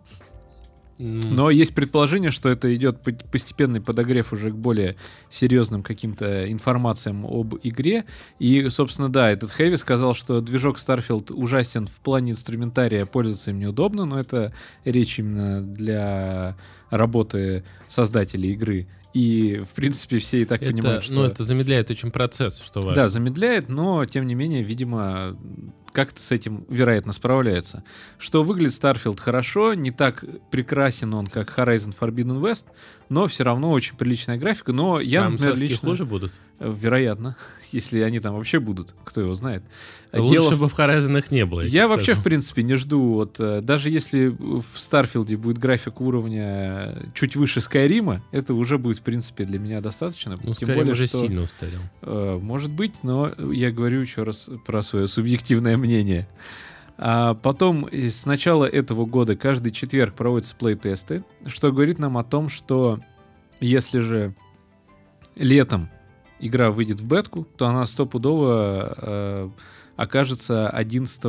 Но есть предположение, что это идет по- постепенный подогрев уже к более серьезным каким-то информациям об игре. И, собственно, да, этот Хэви сказал, что движок Starfield ужасен в плане инструментария, пользоваться им неудобно, но это речь именно для работы создателей игры. И, в принципе, все и так это, понимают, что... Ну, это замедляет очень процесс, что важно. Да, замедляет, но тем не менее, видимо, как-то с этим, вероятно, справляется. Что выглядит Starfield хорошо, не так прекрасен он, как Horizon Forbidden West, но все равно очень приличная графика. Но я, Там например, лично... хуже будут? Э, Вероятно, если они там вообще будут, кто его знает. Э, Лучше дело бы в Horizon их не было. я тебе вообще, в принципе, не жду. Вот, э, даже если в Старфилде будет график уровня чуть выше Скайрима, это уже будет, в принципе, для меня достаточно. Ну, Тем более, уже что... сильно устарел. Может быть, но я говорю еще раз про свое субъективное мнение. А потом, с начала этого года, каждый четверг проводятся плей-тесты, что говорит нам о том, что если же летом игра выйдет в бетку, то она стопудово э, окажется 11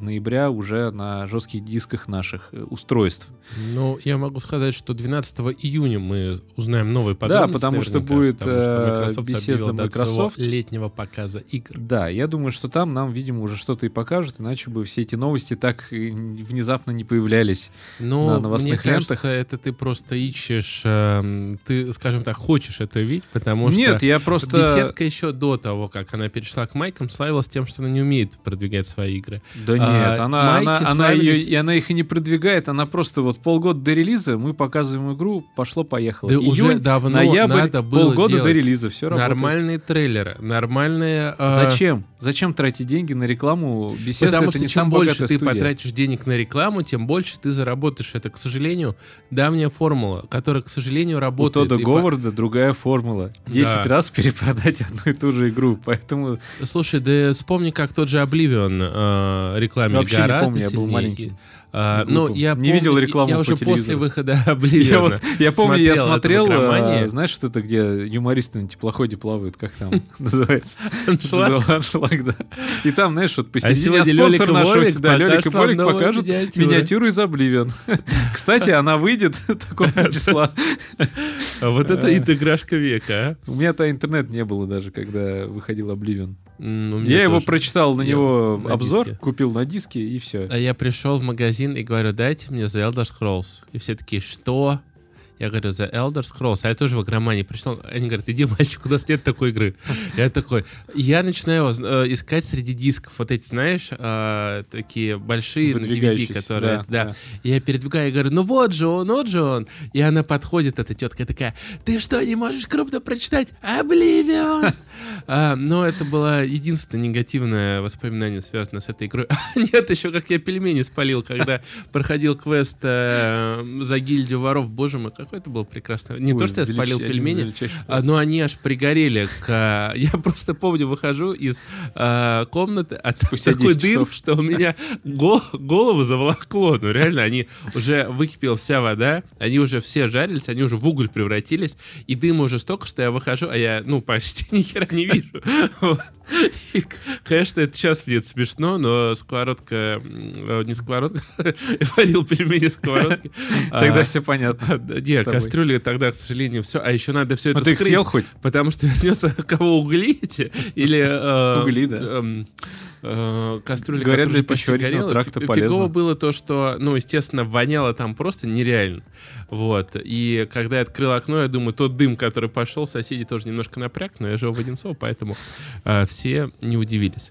ноября уже на жестких дисках наших э, устройств. Ну, я могу сказать, что 12 июня мы узнаем новые Да, подробности. потому что будет, потому что э, Microsoft беседа Microsoft. летнего показа игр. Да, я думаю, что там нам, видимо, уже что-то и покажут, иначе бы все эти новости так внезапно не появлялись. Но на мне новостных кажется, лентах. это ты просто ищешь, эм, ты, скажем так, хочешь это видеть, потому что Нет, я просто... беседка еще до того, как она перешла к майкам, славилась тем, что что она не умеет продвигать свои игры. Да нет, А, она, она, майки она, славились- и она их и не продвигает, она просто вот полгода до релиза мы показываем игру, пошло-поехало. Да уже Июнь, давно ноябрь, надо было полгода делать. до релиза, все работает. Нормальные трейлеры, нормальные... а, Зачем? Зачем тратить деньги на рекламу? Bethesda Потому это что не чем больше ты студия. потратишь денег на рекламу, тем больше ты заработаешь. Это, к сожалению, давняя формула, которая, к сожалению, У работает. Тодда И по- Говарда другая формула. 10 Да. раз перепродать одну и ту же игру. Поэтому Слушай, да вспомни, как тот же Oblivion э, рекламили Вообще не гораздо помню, я был сильнее. маленький. А, Глупым. ну, я Не видел помню- рекламу Я уже после телевизору. выхода Oblivion я, вот, я помню, я смотрел а, знаешь, что это, где юмористы на теплоходе плавают, как там называется? Аншлаг. Да. И там, знаешь, вот А посередине сегодня спонсор нашего всегда, Лёлик и новую покажут миниатюру. из Обливион. Кстати, она выйдет такого числа. А Вот это интеграшка века, а? У меня-то интернет не было даже, когда выходил Обливион. М, у меня Я его тоже. прочитал на Я него на обзор, диске. купил на диске и все. А я пришел в магазин и говорю, дайте мне The Elder Scrolls. И все такие, что? Я говорю, The Elder Scrolls. А я тоже в игромании пришел. Они говорят, иди, мальчик, у нас нет такой игры. Я такой. Я начинаю э, искать среди дисков. Вот эти, знаешь, э, такие большие на DVD, которые... да, Да, да. Я передвигаю и говорю, ну вот же он, вот же он. И она подходит, эта тетка такая, ты что, не можешь крупно прочитать? Oblivion! А, но это было единственное негативное воспоминание, связанное с этой игрой. Нет, еще как я пельмени спалил, когда проходил квест э, за гильдию воров. Боже мой, какой это был прекрасный. Не то, Ой, что я спалил пельмени, а, но они аж пригорели. К... Я просто помню, выхожу из э, комнаты, а там Спустя такой 10 дым, часов. что у меня го- голову заволокло. Ну реально, они уже выкипела вся вода, они уже все жарились, они уже в уголь превратились, и дыма уже столько, что я выхожу, а я, ну, почти ни хера не вижу. Вот. И, конечно, это сейчас мне смешно, но сковородка, э, не сковородка, варил пельмени сковородки. Тогда А, все понятно. Тобой. кастрюли тогда, к сожалению, все. А еще надо все Ну это ты их скрыть. съел хоть? Потому что вернется кого угли эти, или... э, Угли, да. эм, э, кастрюля, Говорят, для пищеварительного горела. тракта полезно. Фигово было то, что, ну, естественно, воняло там просто нереально. Вот. И когда я открыл окно, я думаю, тот дым, который пошел, соседи тоже немножко напряг, но я живу в Одинцово, поэтому э, все не удивились.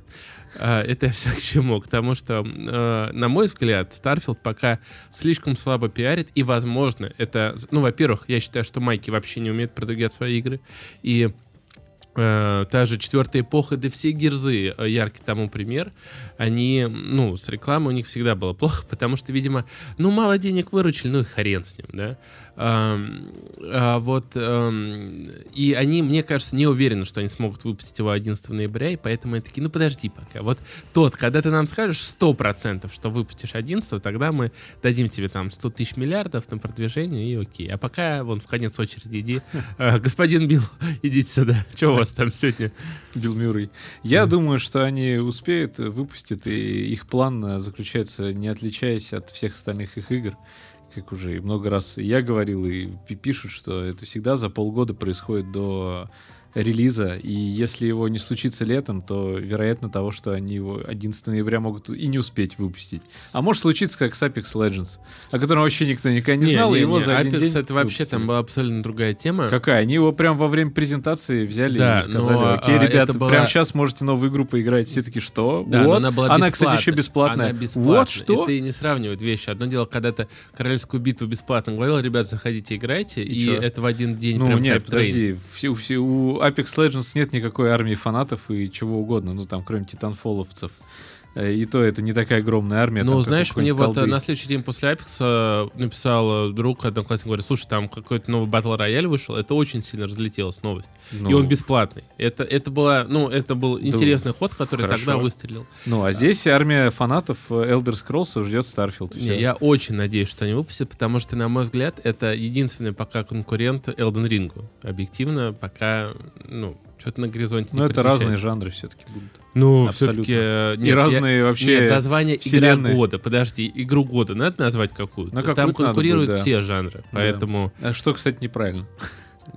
А, Это я все к чему? К тому, что, э, на мой взгляд, Starfield пока слишком слабо пиарит, и, возможно, это... Ну, во-первых, я считаю, что Майки вообще не умеет продвигать свои игры, и э, та же четвертая эпоха, да все герзы, э, яркий тому пример, они, ну, с рекламой у них всегда было плохо, потому что, видимо, ну, мало денег выручили, ну и хрен с ним, да. А вот, и они, мне кажется, не уверены, что они смогут выпустить его 11 ноября, и поэтому они такие, ну, подожди пока. Вот тот, когда ты нам скажешь 100%, что выпустишь 11 тогда мы дадим тебе там 100 тысяч миллиардов на продвижение, и окей. А пока, вон, в конец очереди иди. А, Господин Билл, идите сюда. Что у вас там сегодня? Билл Мюррей. Я думаю, что они успеют, выпустят, и их план э, заключается, не отличаясь от всех остальных их игр, как уже много раз я говорил, и пи- пишут, что это всегда за полгода происходит до релиза, и если его не случится летом, то вероятно того, что они его 11 ноября могут и не успеть выпустить. А может случиться, как с Apex Legends, о котором вообще никто никогда не, знал, и его за один Apex день это вообще выпустили. там была абсолютно другая тема. Какая? Они его прям во время презентации взяли Да, и сказали, но, окей, а, ребята, была- прямо сейчас можете новую игру поиграть. Все таки что? Да, вот. она была кстати, бесплатная. еще бесплатная. Она бесплатная. Вот что? И ты не сравнивают вещи. Одно дело, когда ты Королевскую битву бесплатно говорил, ребят, заходите, играйте, И и, это в один день Ну прям нет, подожди, все, все- у Apex Legends нет никакой армии фанатов и чего угодно, ну там кроме титанфоловцев. Э, И то это не такая огромная армия. Ну, там, как у знаешь, мне вот э, колды. на следующий день после Апекса написал э, друг, одноклассник, говорит, слушай, там какой-то новый батл рояль вышел, это очень сильно разлетелась новость. Ну, И он бесплатный. Это, это была, ну, это был интересный ход, который хорошо. тогда выстрелил. Ну, а здесь армия фанатов Elder Scrolls ждет Starfield. Не, я очень надеюсь, что они выпустят, потому что, на мой взгляд, это единственный пока конкурент Elden Ring. Объективно, пока, ну, что-то на горизонте Ну, это предвещает. разные жанры все-таки будут. Ну, все-таки... и разные вообще... Нет, название вселенные. игра года. Подожди, игру года надо назвать какую-то? Ну, Там какую-то надо конкурируют будет, да. все жанры, поэтому... А Что, кстати, неправильно.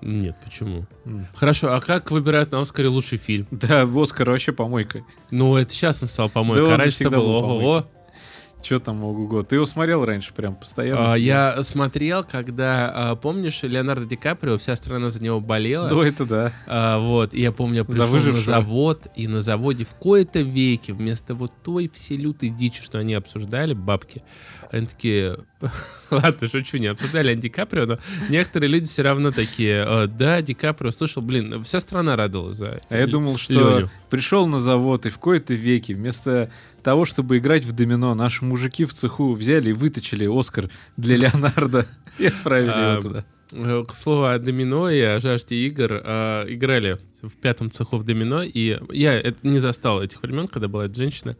Нет, почему? М. Хорошо, а как выбирают на Оскаре лучший фильм? Да, Оскар вообще помойка. Ну, это сейчас он стал, по-моему, Да он раньше всегда было был ого Что там, ого-го? Ты его смотрел раньше прям постоянно? А? Я смотрел, когда, а, помнишь, Леонардо Ди Каприо, вся страна за него болела. Ну, это да. А, вот, и я помню, я За пришел на выжившего. завод, и на заводе в кои-то веке вместо вот той всей лютой дичи, что они обсуждали, бабки, они такие, ладно, шучу, не обсуждали Ди Каприо, но некоторые люди все равно такие, «Э, да, Ди Каприо, слушал, блин, вся страна радовалась за А я думал, что пришел на завод и в кои-то веке вместо того, чтобы играть в домино, наши мужики в цеху взяли и выточили Оскар для Леонардо и отправили А, его туда. Э, К слову о домино и о жажде игр, а, играли в пятом цеху в домино, и я это не застал этих времен, когда была эта женщина,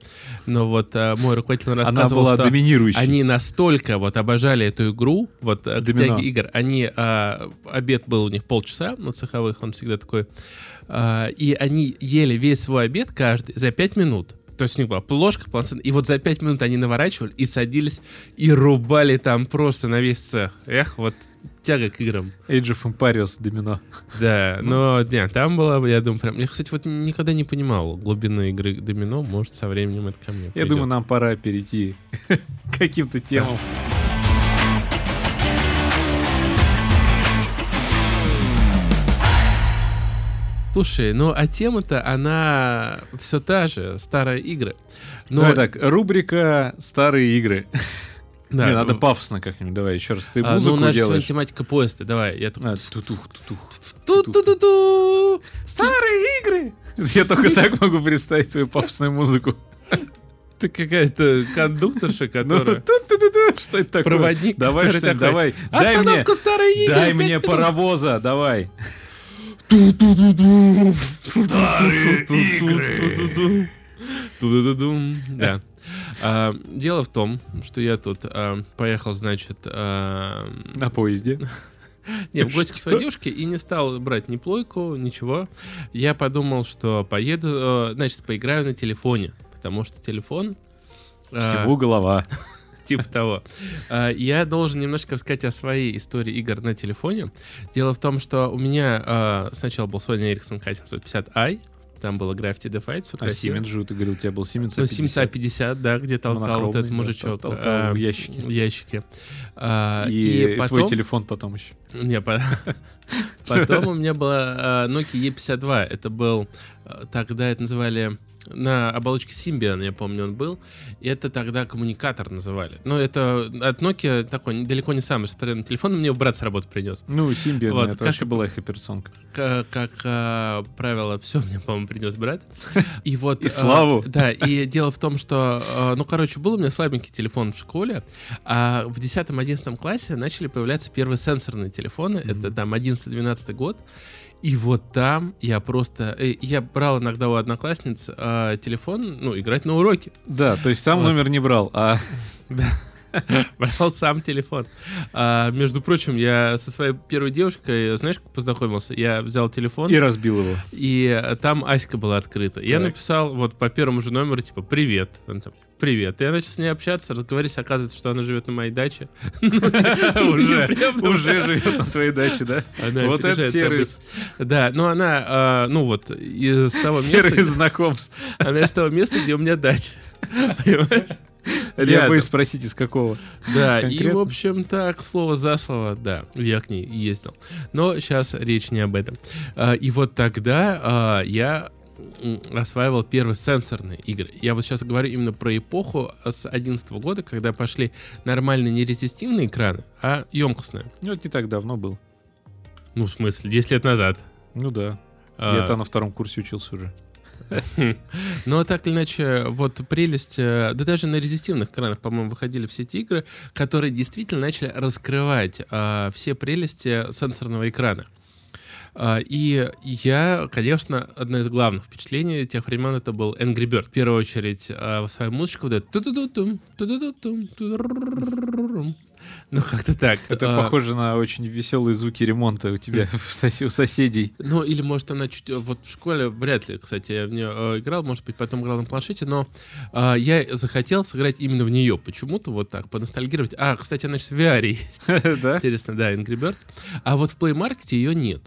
но вот а, мой руководитель Она рассказывал, была что доминирующей. они настолько вот обожали эту игру, вот э, Домино. игр, они, а, обед был у них полчаса, на цеховых он всегда такой, а, и они ели весь свой обед каждый за пять минут. То есть у них была ложка, полноценная, и вот за пять минут они наворачивали и садились и рубали там просто на весь цех. Эх, вот тяга к играм. Age of Empires домино. Да, но нет, там было, я думаю, прям... Я, кстати, вот никогда не понимал глубины игры домино, может, со временем это ко мне Я придет. думаю, нам пора перейти к каким-то темам. Слушай, ну а тема-то, она все та же, старые игры. Но, Давай так, рубрика «Старые игры». да, Не, надо ну, пафосно как-нибудь, давай еще раз. Ты а, ну, у музыку нас делаешь. тематика поезда, давай, я. А, тутух, тутух. Ту-ту-ту-ту! Старые игры! Я только так могу представить свою пафосную музыку. Ты какая-то кондукторша, Ну, которая... Что это такое? Проводник, Давай что-нибудь, такой, давай. Остановка старые игры! дай мне минут!» паровоза, давай. Старые игры. Да. А, Дело в том, что я тут а, поехал, значит, а, На поезде. не, в гости к своей девушке и не стал брать ни плойку, ничего. Я подумал, что поеду, э, значит, поиграю на телефоне, потому что телефон... а, Всего голова. Типа того. А, Я должен немножко рассказать о своей истории игр на телефоне. Дело в том, что у меня а, сначала был Sony Ericsson K750i, там была Gravity Defight, все А красиво. Siemens же, ты говорил, у тебя был Siemens Ну, Siemens A50, да, где толкал вот этот да, мужичок. толкал а, в ящике. в ящике. А, И, потом... твой телефон потом еще. Не, по- Потом у меня была а, Nokia E52. Это был... а, Тогда это называли... На оболочке Symbian, я помню, он был. И это тогда коммуникатор называли. Ну, это от Nokia такой далеко не самый современный телефон. Мне брат с работы принес. Ну, Symbian, Вот, это как- вообще была их операционка. К- Как, а, правило, все мне, по-моему, принес брат. И вот... И а, славу. Да, и дело в том, что... а, Ну, короче, был у меня слабенький телефон в школе, а в 10-11 классе начали появляться первые сенсорные телефоны. Это там 11-12 год. И вот там я просто... э, Я брал иногда у одноклассниц а, телефон, ну, играть на уроке. Да, то есть сам Вот. номер не брал, а Брал сам телефон. А, между прочим, я со своей первой девушкой, знаешь, как познакомился? Я взял телефон, и разбил его. и там Аська была открыта. Я Так. написал вот по первому же номеру, типа, привет. Он там, привет. И я начал с ней общаться, разговаривать, оказывается, что она живет на моей даче. Уже, Прям, уже живет на твоей даче, да? Вот это сервис. Да, но она, а, ну вот, из того места, Сервис знакомств. она из того места, где у меня дача. Понимаешь? Я боюсь спросить, из какого. Да, и, Конкретно? в общем, так, слово за слово, да, я к ней ездил. Но сейчас речь не об этом. А, И вот тогда а, я осваивал первые сенсорные игры. Я вот сейчас говорю именно про эпоху с 11 года, когда пошли нормальные нерезистивные экраны, а емкостные. Ну, это не так давно был. Ну, в смысле, 10 лет назад. Ну да. А, Я там на втором курсе учился уже. Но так или иначе, вот прелесть, э, да даже на резистивных экранах, по-моему, выходили все эти игры, которые действительно начали раскрывать а, все прелести сенсорного экрана. А, И я, конечно, одно из главных впечатлений тех времен это был Angry Bird. В первую очередь, а, в свою музычку вот это. Ну, как-то так. Это А, похоже на очень веселые звуки ремонта у тебя в сосе- у соседей. Ну, или, может, она чуть... э, Вот в школе вряд ли, кстати, я в нее э, играл, может быть, потом играл на планшете, но э, я захотел сыграть именно в нее. Почему-то вот так, поностальгировать. А, кстати, она сейчас в VR есть. Да? Интересно, да, Angry Bird. А вот в Play Market ее нет.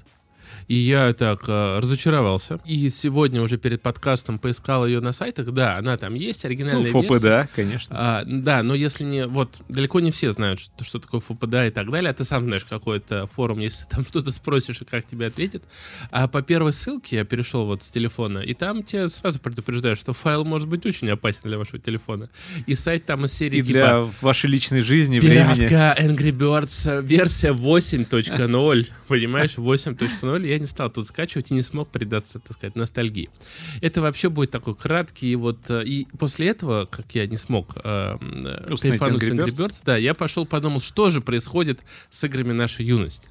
И я так э, разочаровался. И сегодня уже перед подкастом поискал ее на сайтах. Да, она там есть, Ну, оригинальная ФОП, версия. да, конечно. А, да, но если не... Вот, далеко не все знают, что, что такое ФПД и так далее. А ты сам знаешь какой-то форум, если там что-то спросишь, и как тебе ответят. А по первой ссылке я перешел вот с телефона, и там тебе сразу предупреждают, что файл может быть очень опасен для вашего телефона. И сайт там из серии И типа... для вашей личной жизни, времени. Angry Birds э, версия 8.0, понимаешь, 8.0, я не стал тут скачивать и не смог предаться, так сказать, ностальгии. Это вообще будет такой краткий, вот, э, и после этого, как я не смог э, э, кайфануть с Angry Angry Birds? Да, я пошел подумал, что же происходит с играми нашей юности.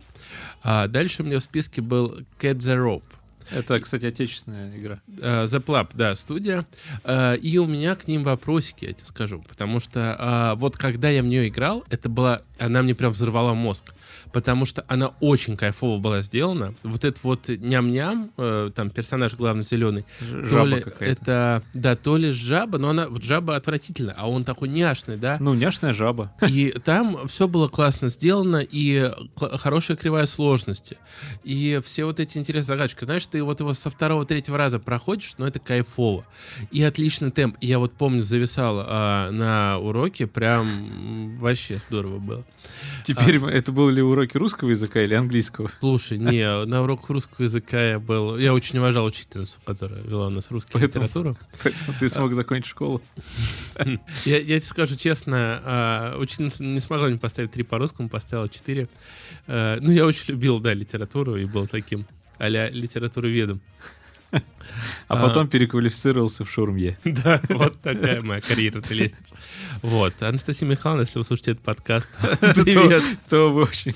А дальше у меня в списке был Cat the Rope. Это, кстати, отечественная игра. Э, The Plap, да, студия. Э, И у меня к ним вопросики, я тебе скажу. Потому что вот когда я в нее играл, это была... Она мне прям взорвала мозг. Потому что она очень кайфово была сделана. Вот этот вот ням-ням, э, там персонаж главный зеленый, Ж- то Жаба ли какая-то. это, да, то ли жаба, но она, вот жаба отвратительная, а он такой няшный, да. Ну, няшная жаба. И там все было классно сделано, и кла- хорошая кривая сложности. И все вот эти интересные загадочки. Знаешь, ты вот его со второго-третьего раза проходишь, но это кайфово. И отличный темп. Я вот помню, зависал а, на уроке, прям вообще здорово было. Теперь мы- это были ли уроки русского языка или английского? Слушай, не, на уроках русского языка я был... Я очень уважал учительницу, которая вела у нас русский Поэтому- литературу. Поэтому ты смог закончить школу. Я, я тебе скажу честно, а, ученица не смогла мне поставить три по русскому, поставила четыре. А, ну, я очень любил, да, литературу и был таким а-ля литературоведом. А А. потом переквалифицировался в шурмье. Да, вот такая моя карьерная лестница. Вот. Анастасия Михайловна, если вы слушаете этот подкаст, привет. То вы очень,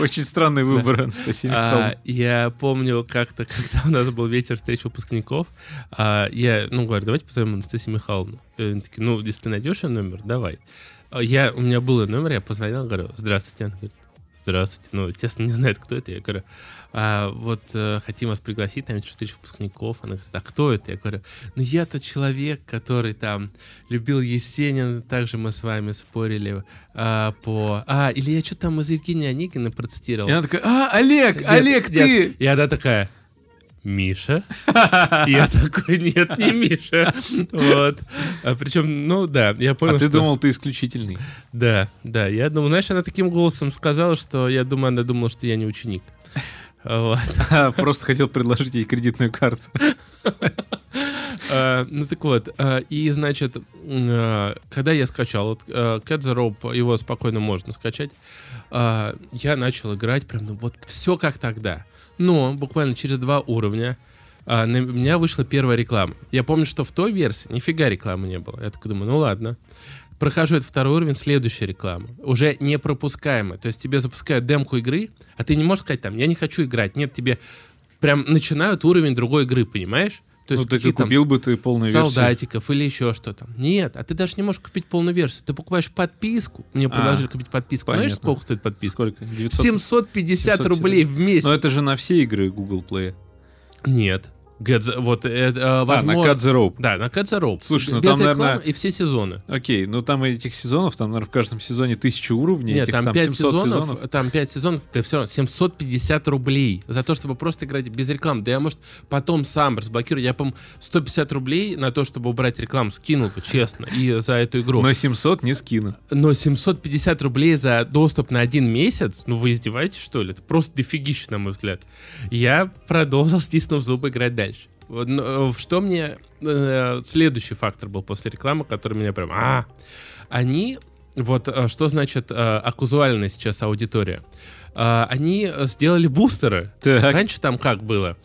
очень странный выбор, Анастасия А, Михайловна. я помню как-то, когда у нас был вечер встреч выпускников, а, я, ну, говорю, давайте позовем Анастасию Михайловну. Они такие, ну, если ты найдешь ее номер, давай. Я, у меня был ее номер, я позвонил, говорю, здравствуйте. Она говорит, здравствуйте. Ну, естественно, не знает, кто это. Я говорю, а, вот э, хотим вас пригласить вечер встреч выпускников. Она говорит, а кто это? Я говорю, ну, я-то человек, который там любил Есенина, также мы с вами спорили а, по... А, или я что-то там из Евгения Онегина процитировал. И она такая, а, Олег, Нет, Олег, нет. ты! И она такая, Миша? Я такой, нет, не Миша. Вот. А причем, ну да, я понял, А ты что- думал, ты исключительный. Да, да, я думал, знаешь, она таким голосом сказала, что я думаю, она думала, что я не ученик. Вот. А, Просто хотел предложить ей кредитную карту. А, Ну так вот, а, и значит, когда я скачал вот, Cat the Rope, его спокойно можно скачать, я начал играть прям, ну вот все как тогда. Но буквально через два уровня на меня вышла первая реклама. Я помню, что в той версии нифига рекламы не было. Я такой думаю, ну ладно. Прохожу этот второй уровень, следующая реклама. Уже не пропускаемая. То есть тебе запускают демку игры, а ты не можешь сказать там, я не хочу играть. Нет, тебе прям начинают уровень другой игры, понимаешь? То Ну, ты там купил бы ты полную версию. солдатиков или еще что-то. Нет, а ты даже не можешь купить полную версию. Ты покупаешь подписку. Мне предложили купить подписку. Знаешь, понятно. сколько стоит подписка? Сколько? 900? 750 750. рублей в месяц. Но это же на все игры Google Play. Нет. Get вот это, э, А, на возможно... Cut the Rope. Да, на Cut the Rope. Слушай, ну Без там, наверное- и все сезоны. Окей, ну там этих сезонов, там, наверное, в каждом сезоне тысяча уровней. Нет, этих, там 5 700 сезонов, там 5 сезонов, ты все равно 750 рублей за то, чтобы просто играть без рекламы. Да я, может, потом сам разблокирую. Я, по 150 рублей на то, чтобы убрать рекламу, скинул бы, честно, и за эту игру. Но 700 не скину. Но 750 рублей за доступ на один месяц? Ну вы издеваетесь, что ли? Это просто дофигища, на мой взгляд. Я продолжил, стиснув зубы, играть дальше. Э, Что мне... э, Следующий фактор был после рекламы, который меня прям... А, они... Вот э, что значит оказуальная сейчас аудитория? Они сделали бустеры. Так. Раньше там как было?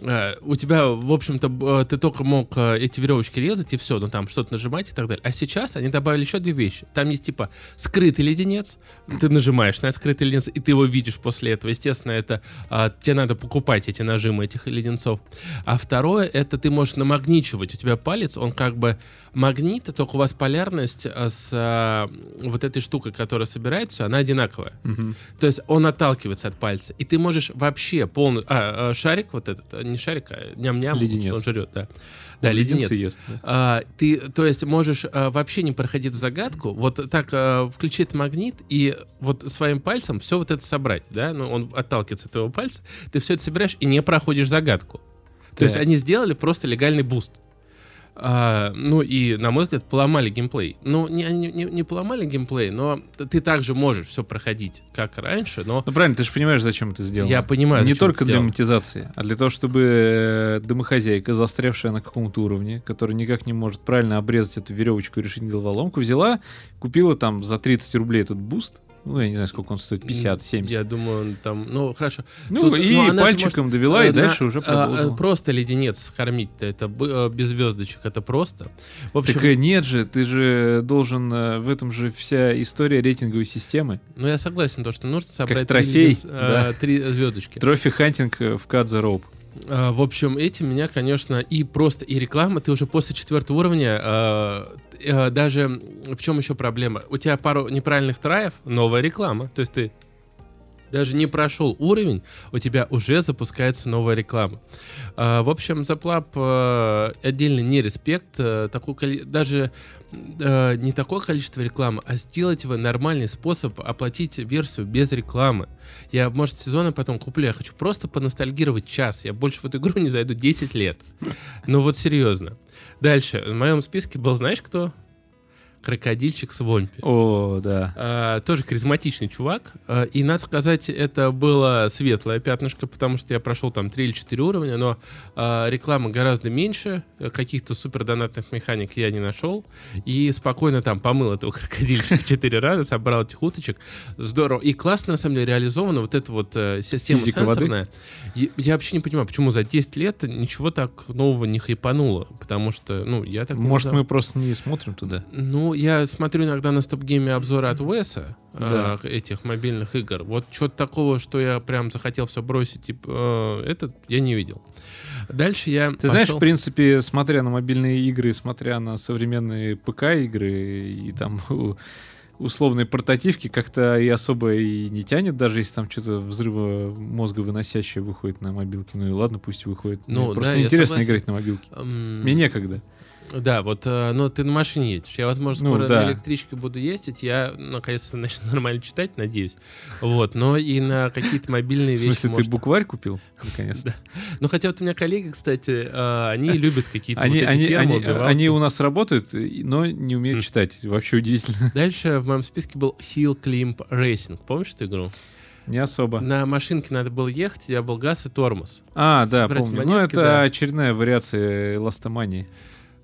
Э, У тебя, в общем-то, э, ты только мог э, эти веревочки резать и все, ну там что-то нажимать и так далее. А сейчас они добавили еще две вещи. Там есть типа скрытый леденец, ты нажимаешь на скрытый леденец, и ты его видишь после этого. Естественно, это а, тебе надо покупать эти нажимы этих леденцов. А второе, это ты можешь намагничивать. У тебя палец, он как бы магнит, только у вас полярность а, с а, вот этой штукой, которая собирается, она одинаковая. Мгм. То есть он отталкивается от пальца. И ты можешь вообще полный... А, а, шарик вот этот, не шарик, а ням-ням, Леденец. он жрет, да. Да, Леденцы леденец. ест, да. А, ты, то есть, можешь а, вообще не проходить в загадку, вот так а, включить магнит и вот своим пальцем все вот это собрать, да, ну, он отталкивается от твоего пальца, ты все это собираешь и не проходишь загадку. То есть Так. они сделали просто легальный буст. А, ну и, на мой взгляд, поломали геймплей. Ну, не, не, не- поломали геймплей, но ты также можешь все проходить, как раньше, но Ну правильно, ты же понимаешь, зачем это сделано. я понимаю, Не только для монетизации, а для того, чтобы э, домохозяйка, застрявшая на каком-то уровне, которая никак не может правильно обрезать эту веревочку и решить головоломку, взяла, купила там за 30 рублей этот буст. Ну, я не знаю, сколько он стоит, 50, 70. Я думаю, он там, ну, хорошо. Ну, Тут- и ну, пальчиком довела, Э, и на- дальше уже а, продолжила. а, Просто леденец кормить-то, это э, без звездочек, это просто. В общем, Так э, нет же, ты же должен, э, в этом же вся история рейтинговой системы. ну я согласен, то, что нужно собрать трофей, три, леденца, э, три звездочки. Trophy hunting э, в Cut the Rope. В общем, этим меня, конечно, и просто, и реклама, ты уже после четвертого уровня, э, э, даже, в чем еще проблема? У тебя пару неправильных try ев, новая реклама, то есть ты даже не прошел уровень, у тебя уже запускается новая реклама. А, в общем, Заплап э, отдельный не респект, э, такое коли- даже э, не такое количество рекламы, а сделать его нормальный способ оплатить версию без рекламы. Я, может, сезона потом куплю, я хочу просто поностальгировать час, я больше в эту игру не зайду 10 лет. Ну вот серьезно. Дальше, в моем списке был, знаешь кто? Крокодильчик Свомпи. О, да. А, тоже харизматичный чувак. А, и, надо сказать, это было светлое пятнышко, потому что я прошел там 3 или 4 уровня, но а, рекламы гораздо меньше, каких-то супер донатных механик я не нашел. И спокойно там помыл этого крокодильчика 4 раза, собрал этих уточек. Здорово. И классно, на самом деле, реализована вот эта вот э, система Физика сенсорная. Я, я вообще не понимаю, почему за 10 лет ничего так нового не хайпануло. Потому что, ну, я так Может, мы просто не смотрим туда. Ну, я смотрю иногда на стоп-гейме обзоры от Уэса, Да. э, этих мобильных игр. Вот что-то такого, что я прям захотел все бросить, типа, э, этот я не видел. Дальше я Ты знаешь, пошел- в принципе, смотря на мобильные игры, смотря на современные ПК-игры и там условные портативки, как-то и особо и не тянет, даже если там что-то взрыва мозга выносящее выходит на мобилке. Ну и ладно, пусть выходит. Ну, Мне просто да, я интересно согласен. играть на мобилке. Мне некогда. Да, вот, э, но ты на машине едешь. Я, возможно, Ну, скоро да. на электричке буду ездить. Я, наконец-то, начну нормально читать, надеюсь. Вот, но и на какие-то мобильные В вещи. смысле, ты может- букварь купил? Наконец-то. Ну, хотя вот у меня коллеги, кстати, э, они любят какие-то Они, вот они, фермы, они, они у нас работают, но не умеют М. читать. Вообще удивительно. Дальше в моем списке был Hill Climb Racing. Помнишь эту игру? Не особо. На машинке надо было ехать, тебя был газ и тормоз. А, да, собирать помню. Ну, монетки, это да. очередная вариация эластомании.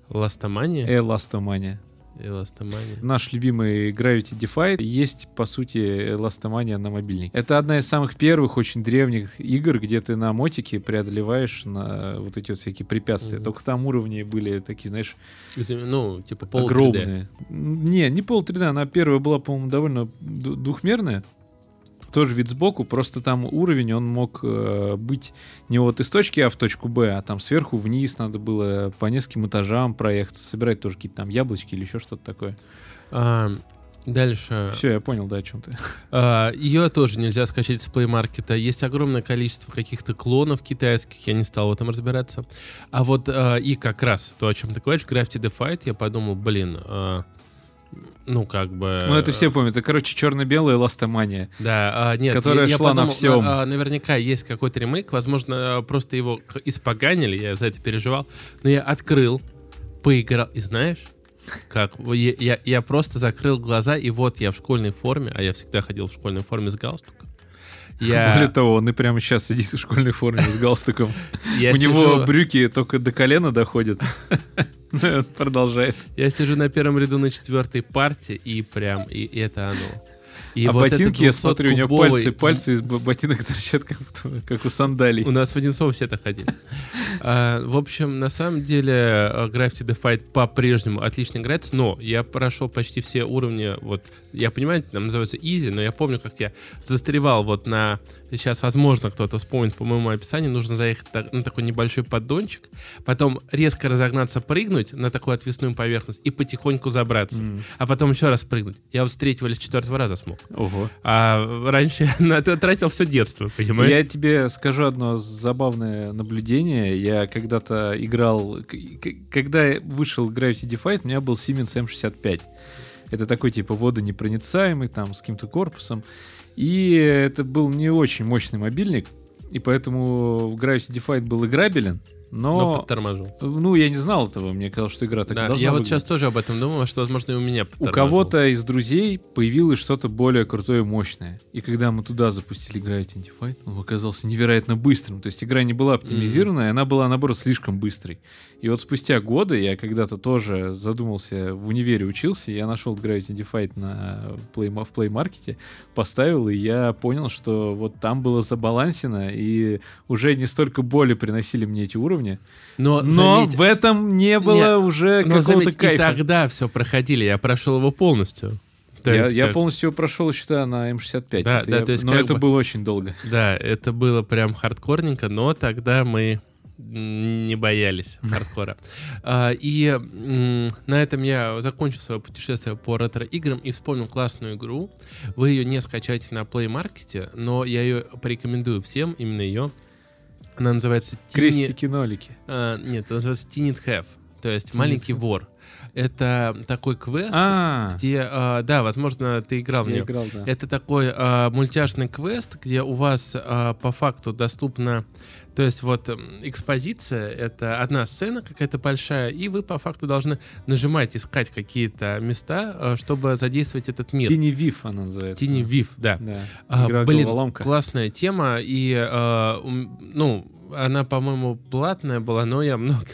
Ластомания? Эластомания. Эластомания. Наш любимый Gravity Defy есть, по сути, эластомания на мобильник. Это одна из самых первых, очень древних игр, где ты на мотике преодолеваешь на вот эти вот всякие препятствия. Мгм. Только там уровни были такие, знаешь, Ну, типа пол 3D. огромные. М, Не, не пол 3D, она первая была, по-моему, довольно двухмерная. Тоже вид сбоку, просто там уровень, он мог э, быть не вот из точки А в точку Б, а там сверху вниз надо было по нескольким этажам проехаться, собирать тоже какие-то там яблочки или еще что-то такое. А, дальше. Все, я понял, да, о чем ты. А, ее тоже нельзя скачать с Play Market. Есть огромное количество каких-то клонов китайских, я не стал в этом разбираться. А вот а, и как раз то, о чем ты говоришь, Gravity Defight, я подумал, блин, а, ну как бы... Ну, это все помнят. Это, короче, черно-белая ластомания. Да, а, нет, Которая я, я шла на подумал, всем. а, наверняка есть какой-то ремейк, возможно, а, просто его испоганили, я за это переживал. Но я открыл, поиграл, и знаешь, как я, я, я просто закрыл глаза, и вот я в школьной форме, а я всегда ходил в школьной форме с галстуком. Я, Более того, он и прямо сейчас сидит в школьной форме с галстуком. я У него брюки только до колена доходят. Он Продолжает. Я сижу на первом ряду на четвертой парте, и прям, и это оно. И А вот ботинки, я смотрю, у него 200-кубовый пальцы, пальцы из бо- ботинок торчат, как, как у сандалий. У нас в Одинцово все так ходили. А, В общем, на самом деле, э, Gravity Defight по-прежнему отлично играется, но я прошел почти все уровни, вот, я понимаю, там называется easy, но я помню, как я застревал вот на сейчас, возможно, кто-то вспомнит по моему описанию, нужно заехать на такой небольшой поддончик, потом резко разогнаться, прыгнуть на такую отвесную поверхность и потихоньку забраться, М. а потом еще раз прыгнуть. Я вот с третьего или с четвертого раза смог. Ого. А раньше на это тратил все детство, понимаешь? Я тебе скажу одно забавное наблюдение. Я когда-то играл... Когда вышел Gravity Defight, у меня был Siemens M65. Это такой типа водонепроницаемый, там, с каким-то корпусом. И это был не очень мощный мобильник, и поэтому Gravity Defight был играбелен, Но но... подторможу. Ну, я не знал этого, мне казалось, что игра так Да, должна я вот выглядеть. сейчас тоже об этом думал, что, возможно, и у меня У кого-то из друзей появилось что-то более крутое и мощное. И когда мы туда запустили Gravity Defight, он оказался невероятно быстрым. То есть игра не была оптимизированная, она была, наоборот, слишком быстрой. И вот спустя годы я когда-то тоже задумался, в универе учился, я нашел Gravity Defight на Play, в Play Market, поставил, и я понял, что вот там было забалансено, и уже не столько боли приносили мне эти уровни, Но, но заметь, в этом не было Нет, уже какого-то заметь, и кайфа. тогда все проходили, я прошел его полностью. То я, есть я как- полностью прошел, считаю, на М65. Да, Это да, я- то есть но это бы- было очень долго. Да, это было прям хардкорненько, но тогда мы не боялись хардкора. А, И на этом я закончил свое путешествие по ретро-играм и вспомнил классную игру. Вы ее не скачаете на Play Market, но я ее порекомендую всем, именно ее. Она называется. Крестики-нолики. а, Нет, она называется Teenit Have, то есть маленький вор. Это такой квест, А, где, а, да, возможно, ты играл в нее. играл, да. Это такой а, мультяшный квест, где у вас а, по факту доступна, то есть вот м, экспозиция, это одна сцена какая-то большая, и вы по факту должны нажимать, искать какие-то места, а, чтобы задействовать этот мир. Тини Вив она называется. Тини Вив, да. Да. А, блин, головоломка. классная тема, и, а, ну, она, по-моему, платная была, но я много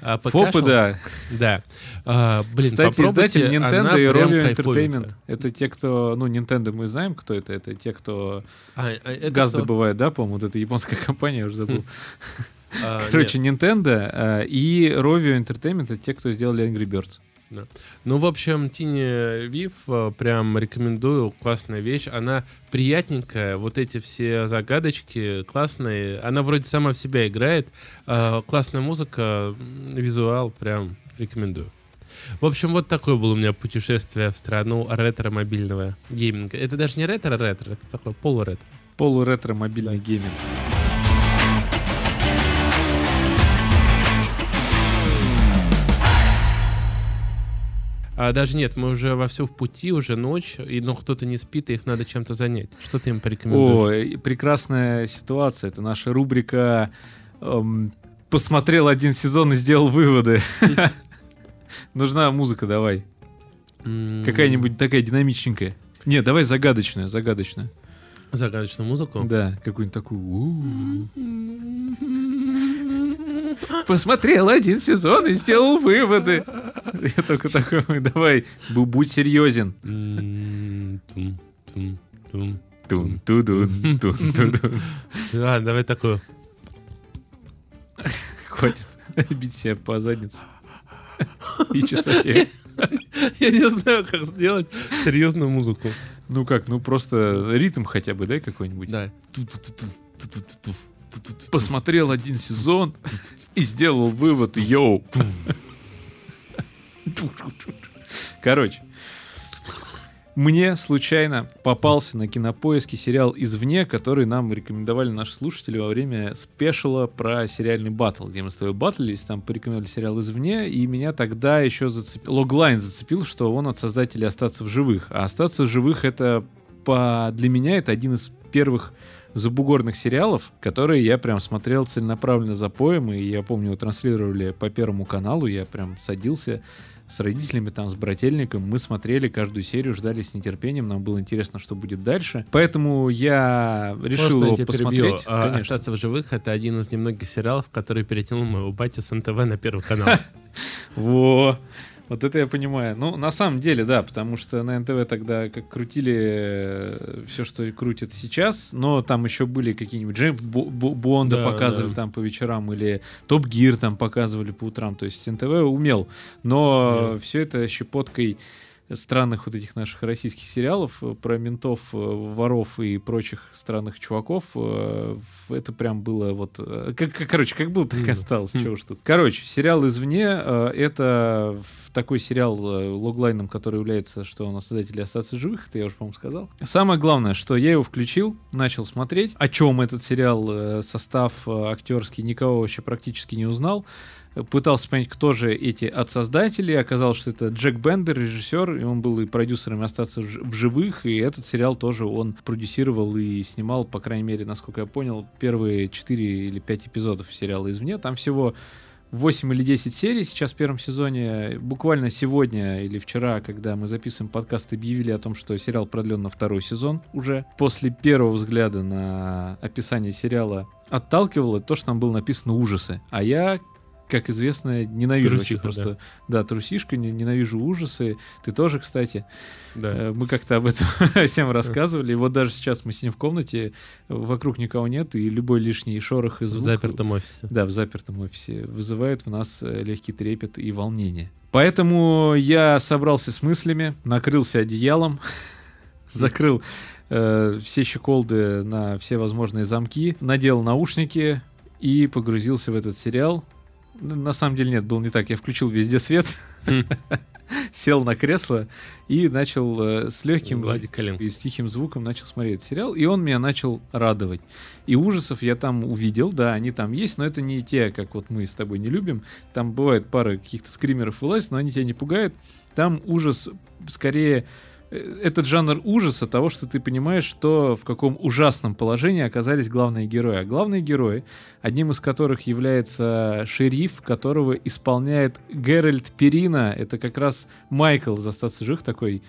а, Фопы, покашлял. да. Да. А, блин, Кстати, издатель Nintendo и Rovio. Entertainment. Это те, кто... Ну, Nintendo мы знаем, кто это. Это те, кто А, а это газ кто? добывает, да, по-моему? Вот это японская компания, я уже забыл. А, Короче, Nintendo а, и Rovio Entertainment — это те, кто сделали Angry Birds. Ну, в общем, Тини Вив э, прям рекомендую. Классная вещь. Она приятненькая. Вот эти все загадочки классные. Она вроде сама в себя играет. Э, Классная музыка, визуал. Прям рекомендую. В общем, вот такое было у меня путешествие в страну ретро-мобильного гейминга. Это даже не ретро-ретро, это такое полуретро. Полуретро мобильный гейминг. А даже нет, мы уже вовсю в пути, уже ночь, и, но кто-то не спит, и их надо чем-то занять. Что ты им порекомендуешь? О, прекрасная ситуация. Это наша рубрика эм, «Посмотрел один сезон и сделал выводы». Нужна музыка, давай. Какая-нибудь такая динамичненькая. Не, давай загадочную, загадочную. Загадочную музыку? Да, какую-нибудь такую. Посмотрел один сезон и сделал выводы. Я только такой, давай, бу- будь серьезен. М, тум, тум, тум. Тун, тун, тудун. Ладно, давай такую. Хватит бить себя по заднице. И чесать её. Я не знаю, как сделать серьезную музыку. Ну как, ну просто ритм хотя бы, дай какой-нибудь. Да. Посмотрел один сезон и сделал вывод, йоу. Короче, мне случайно попался на кинопоиске сериал «Извне», который нам рекомендовали наши слушатели во время спешила про сериальный батл, где мы с тобой батлились, там порекомендовали сериал «Извне», и меня тогда еще зацепил, логлайн зацепил, что он от создателей «Остаться в живых». А «Остаться в живых» — это по... для меня это один из первых забугорных сериалов, которые я прям смотрел целенаправленно за поем, и я помню, его транслировали по Первому каналу, я прям садился с родителями, там, с брательником, мы смотрели каждую серию, ждали с нетерпением, нам было интересно, что будет дальше. Поэтому я решил Можно его посмотреть. А. «Остаться в живых» — это один из немногих сериалов, который перетянул моего батю с НТВ на Первый канал. Во! Вот это я понимаю. Ну, на самом деле, да, потому что на НТВ тогда как крутили все, что крутят сейчас, но там еще были какие-нибудь Джеймс Бо- Бо- Бонда Да, показывали да. там по вечерам, или Топ Гир там показывали по утрам. То есть НТВ умел. Но все это щепоткой странных вот этих наших российских сериалов э, про ментов, э, воров и прочих странных чуваков. э, Это прям было вот... Как, как- короче, как было, так и осталось. Чего уж тут. Короче, сериал «Извне» это такой сериал логлайном, который является, что он создатели «Остаться живых», это я уже, по-моему, сказал. Самое главное, что я его включил, начал смотреть. О чем этот сериал, состав актерский, никого вообще практически не узнал пытался понять, кто же эти от создателей. Оказалось, что это Джек Бендер, режиссер, и он был и продюсером «Остаться в живых», и этот сериал тоже он продюсировал и снимал, по крайней мере, насколько я понял, первые 4 или 5 эпизодов сериала «Извне». Там всего 8 или 10 серий сейчас в первом сезоне. Буквально сегодня или вчера, когда мы записываем подкаст, объявили о том, что сериал продлен на второй сезон уже. После первого взгляда на описание сериала отталкивало то, что там было написано ужасы. А я, как известно, ненавижу Трусиха, просто... Да, трусишка, не- ненавижу ужасы. Ты тоже, кстати. Да. Э, Мы как-то об этом всем рассказывали. И вот даже сейчас мы сидим в комнате, вокруг никого нет, и любой лишний шорох и В звук... запертом офисе. Да, в запертом офисе вызывает в нас э, легкий трепет и волнение. Поэтому я собрался с мыслями, накрылся одеялом, закрыл э, все щеколды на все возможные замки, надел наушники и погрузился в этот сериал. На самом деле нет, было не так. Я включил везде свет, сел на кресло и начал э, с легким и с тихим звуком начал смотреть сериал, и он меня начал радовать. И ужасов я там увидел, да, они там есть, но это не те, как вот мы с тобой не любим. Там бывает пара каких-то скримеров вылазит, но они тебя не пугают. Там ужас скорее этот жанр ужаса того, что ты понимаешь, что в каком ужасном положении оказались главные герои. А главные герои, одним из которых является шериф, которого исполняет Геральт Перина. Это как раз Майкл из «Остаться живых» такой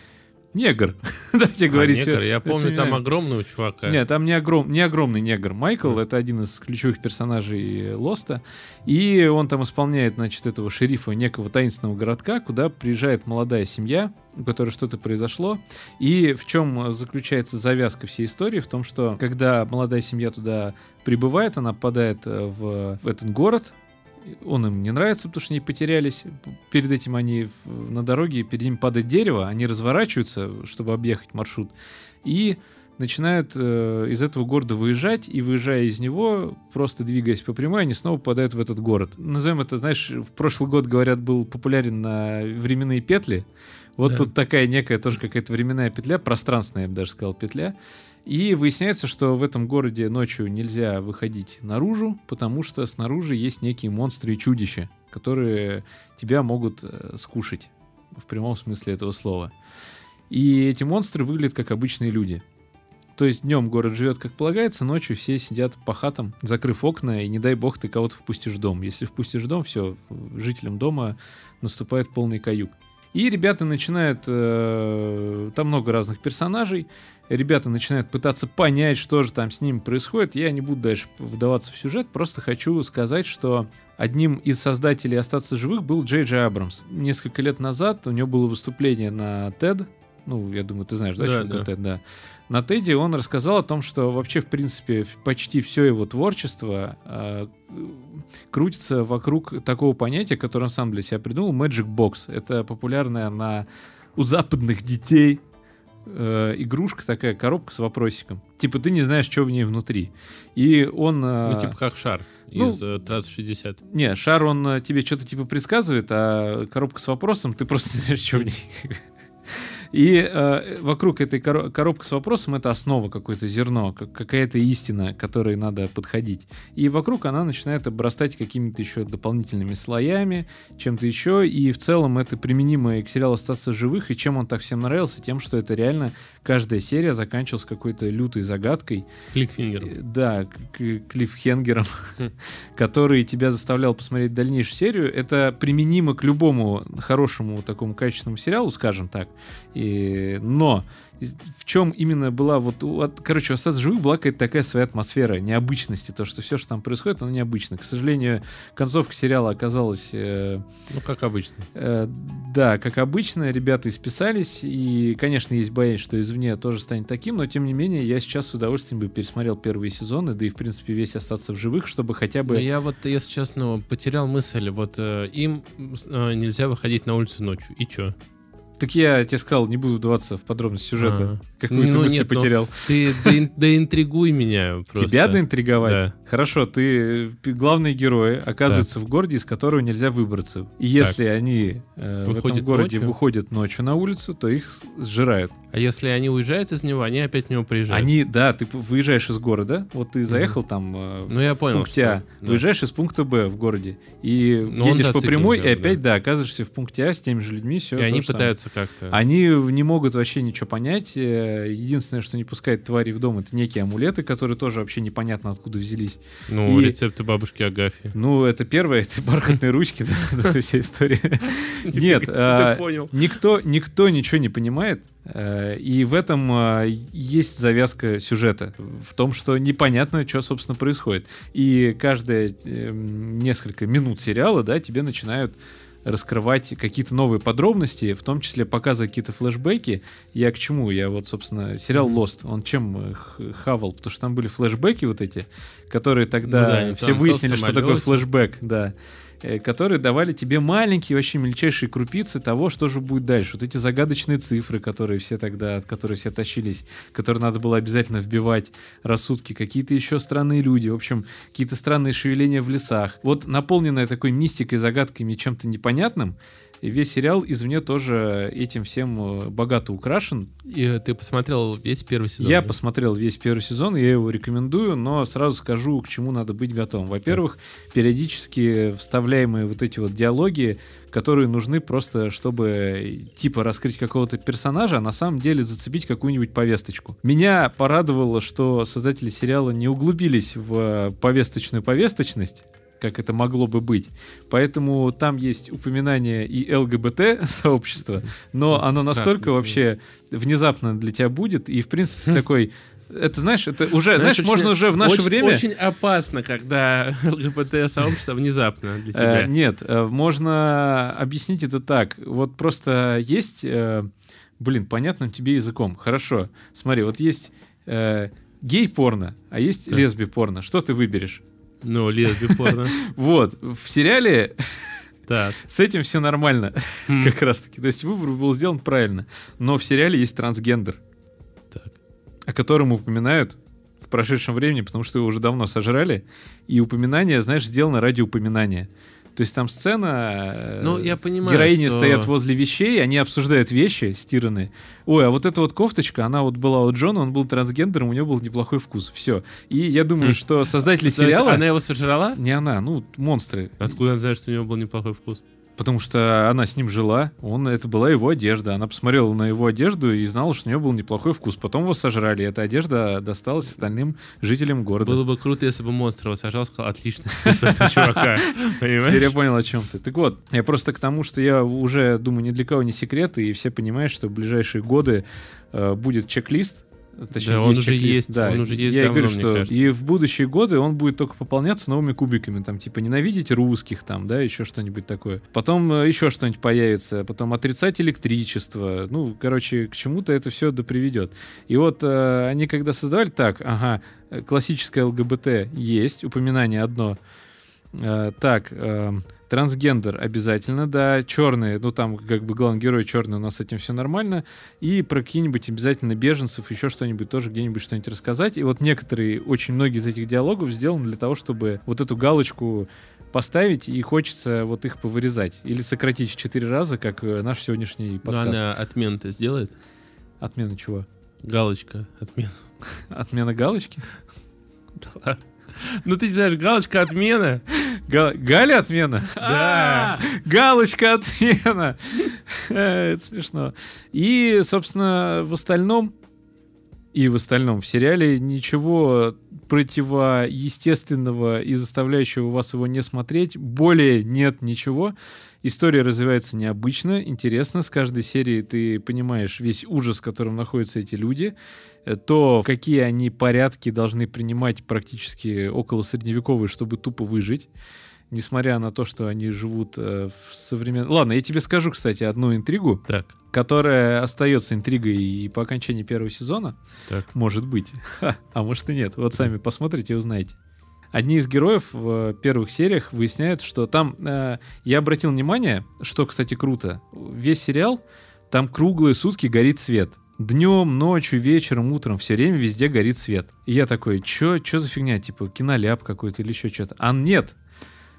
негр. Давайте А, говорить. негр, э, я помню, там огромного чувака. Нет, там не, огром, не огромный негр. Майкл это один из ключевых персонажей Лоста. И он там исполняет, значит, этого шерифа некого таинственного городка, куда приезжает молодая семья, у которой что-то произошло. И в чем заключается завязка всей истории? В том, что когда молодая семья туда прибывает, она попадает э, в, в этот город, он им не нравится, потому что они потерялись. Перед этим они на дороге, перед ним падает дерево, они разворачиваются, чтобы объехать маршрут, и начинают э, из этого города выезжать, и выезжая из него, просто двигаясь по прямой, они снова попадают в этот город. Назовем это, знаешь, в прошлый год, говорят, был популярен на временные петли. Вот Да. тут такая некая тоже какая-то временная петля, пространственная, я бы даже сказал, петля. И выясняется, что в этом городе ночью нельзя выходить наружу, потому что снаружи есть некие монстры и чудища, которые тебя могут э, скушать в прямом смысле этого слова. И эти монстры выглядят как обычные люди. То есть днем город живет как полагается, ночью все сидят по хатам, закрыв окна, и не дай бог ты кого-то впустишь в дом. Если впустишь в дом, все, жителям дома наступает полный каюк. И ребята начинают... э, там много разных персонажей. Ребята начинают пытаться понять, что же там с ними происходит. Я не буду дальше вдаваться в сюжет, просто хочу сказать, что одним из создателей «Остаться живых» был Джей Джей Абрамс. Несколько лет назад у него было выступление на TED. Ну, я думаю, ты знаешь, да, Да, да. TED, да. На Теди он рассказал о том, что вообще, в принципе, почти все его творчество э, крутится вокруг такого понятия, которое он сам для себя придумал, Magic Box. Это популярная на у западных детей э, игрушка, такая коробка с вопросиком. Типа ты не знаешь, что в ней внутри. И он... э, Ну, типа как шар ну, из э, Трасс 60. не, шар, он э, тебе что-то типа предсказывает, а коробка с вопросом, ты просто не знаешь, что в ней. И э, вокруг этой коро- коробки с вопросом это основа, какое-то зерно, как- какая-то истина, к которой надо подходить. И вокруг она начинает обрастать какими-то еще дополнительными слоями, чем-то еще. И в целом это применимо и к сериалу «Остаться живых». И чем он так всем нравился? Тем, что это реально каждая серия заканчивалась какой-то лютой загадкой. Кликфингер. Э, Да, к- к- клиффхенгером, Хм. который тебя заставлял посмотреть дальнейшую серию. Это применимо к любому хорошему такому качественному сериалу, скажем так. И, но в чем именно была вот... от- Короче, у «Остаться живых» была какая-то такая своя атмосфера необычности. То, что все, что там происходит, оно необычно. К сожалению, концовка сериала оказалась... э, Ну, как обычно. Э, Да, как обычно, ребята исписались, и, конечно, есть боязнь, что извне тоже станет таким, но, тем не менее, я сейчас с удовольствием бы пересмотрел первые сезоны, да и, в принципе, весь остаться в живых, чтобы хотя Но бы... я вот, если честно, потерял мысль. Вот э, им э, нельзя выходить на улицу ночью. И чё? Так я тебе сказал, не буду вдаваться в подробности сюжета. А. Какую Ну, мысль нет, ну, потерял. Ты доин- доинтригуй меня просто. Тебя доинтриговать? Да. Хорошо, ты э, главные герои оказываются в городе, из которого нельзя выбраться. И если они э, в этом городе ночью? выходят ночью на улицу, то их сжирают. А если они уезжают из него, они опять в него приезжают. Они, да, ты выезжаешь из города, вот ты заехал там э, Ну, я в понял. пункте что- А, да. выезжаешь из пункта Б в городе и Ну, едешь по прямой, и да, опять, да, оказываешься в пункте А с теми же людьми, все. И они пытаются как-то... Они не могут вообще ничего понять. Э, Единственное, что не пускает твари в дом, это некие амулеты, которые тоже вообще непонятно откуда взялись. Ну, и- рецепты бабушки Агафьи. Ну, это первое, это бархатные ручки, да, эта вся история. Нет, Ты а, никто, никто ничего не понимает, э, и в этом а, есть завязка сюжета, в том, что непонятно, что, собственно, происходит. И каждые эм, несколько минут сериала, да, тебе начинают раскрывать какие-то новые подробности, в том числе показывать какие-то флешбеки. Я к чему? Я вот, собственно, сериал Lost, он чем э, хавал? Потому что там были флешбеки вот эти, которые тогда Ну да, все выяснили, что такое флешбэк, да которые давали тебе маленькие, вообще мельчайшие крупицы того, что же будет дальше. Вот эти загадочные цифры, которые все тогда, от которых все тащились, которые надо было обязательно вбивать рассудки, какие-то еще странные люди, в общем, какие-то странные шевеления в лесах. Вот наполненная такой мистикой, загадками, чем-то непонятным, весь сериал извне тоже этим всем э, богато украшен. И э, ты посмотрел весь первый сезон? Я да? посмотрел весь первый сезон, я его рекомендую, но сразу скажу, к чему надо быть готовым. Во-первых, периодически вставляемые вот эти вот диалоги, которые нужны просто, чтобы э, типа раскрыть какого-то персонажа, а на самом деле зацепить какую-нибудь повесточку. Меня порадовало, что создатели сериала не углубились в повесточную повесточность, как это могло бы быть. Поэтому там есть упоминание и ЛГБТ сообщества, но оно настолько да, вообще внезапно для тебя будет, и в принципе такой это знаешь, это уже, знаешь, очень- можно уже в наше очень- время. Очень опасно, когда ЛГБТ-сообщество внезапно для Э, тебя. нет, э, можно объяснить это так. Вот просто есть, э, блин, понятным тебе языком. Хорошо, смотри, вот есть э, гей-порно, а есть Так. лесби-порно. Что ты выберешь? Ну, лесби порно. Вот, в сериале Так. с этим все нормально, как раз таки. То есть выбор был сделан правильно. Но в сериале есть трансгендер, Так. о котором упоминают в прошедшем времени, потому что его уже давно сожрали. И упоминание, знаешь, сделано ради упоминания. То есть там сцена... э, Ну, я понимаю, Героини что- стоят возле вещей, они обсуждают вещи стиранные. Ой, а вот эта вот кофточка, она вот была у Джона, он был трансгендером, у него был неплохой вкус. Все. И я думаю, Хм. что создатели сериала... Она его сожрала? Не она, ну, монстры. Откуда она знает, что у него был неплохой вкус? Потому что она с ним жила, он, это была его одежда. Она посмотрела на его одежду и знала, что у нее был неплохой вкус. Потом его сожрали, и эта одежда досталась остальным жителям города. Было бы круто, если бы монстр его сожрал, сказал, отличный вкус этого чувака. Теперь я понял, о чем ты. Так вот, я просто к тому, что я уже думаю, ни для кого не секрет, и все понимают, что в ближайшие годы э, будет чек-лист. Точнее, Да, он есть уже есть, да. он уже есть Я давно, говорю, что кажется. и в будущие годы он будет только пополняться новыми кубиками, там, типа, ненавидеть русских, там, да, еще что-нибудь такое. Потом э, еще что-нибудь появится, потом отрицать электричество. Ну, короче, к чему-то это все да приведет. И вот э, они когда создавали, так, ага, э, классическое ЛГБТ есть, упоминание одно. Э, так, эм, трансгендер обязательно, да, черные, ну там как бы главный герой черный, у нас с этим все нормально, и про какие-нибудь обязательно беженцев, еще что-нибудь тоже где-нибудь что-нибудь рассказать. И вот некоторые, очень многие из этих диалогов сделаны для того, чтобы вот эту галочку поставить, и хочется вот их повырезать. Или сократить в четыре раза, как э, наш сегодняшний Но подкаст. она отмену-то сделает. Отмена чего? Галочка, отмена. Отмена галочки? Ну ты знаешь, галочка отмена. Га- Галя отмена? Да. А, Галочка отмена. Э, Это смешно. И, собственно, в остальном, и в остальном, в сериале ничего противоестественного и заставляющего вас его не смотреть более нет ничего. История развивается необычно, интересно. С каждой серии ты понимаешь весь ужас, в котором находятся эти люди, то, какие они порядки должны принимать практически около средневековые, чтобы тупо выжить. Несмотря на то, что они живут э, в современном... Ладно, я тебе скажу, кстати, одну интригу, Так, которая остается интригой и по окончании первого сезона. так. Может быть. А может и нет. Вот сами посмотрите и узнаете. Одни из героев в первых сериях выясняют, что там... э, я обратил внимание, что, кстати, круто. Весь сериал Там круглые сутки горит свет. Днем, ночью, вечером, утром, все время везде горит свет. И я такой, чё, чё за фигня, типа киноляп какой-то или еще что-то. А нет.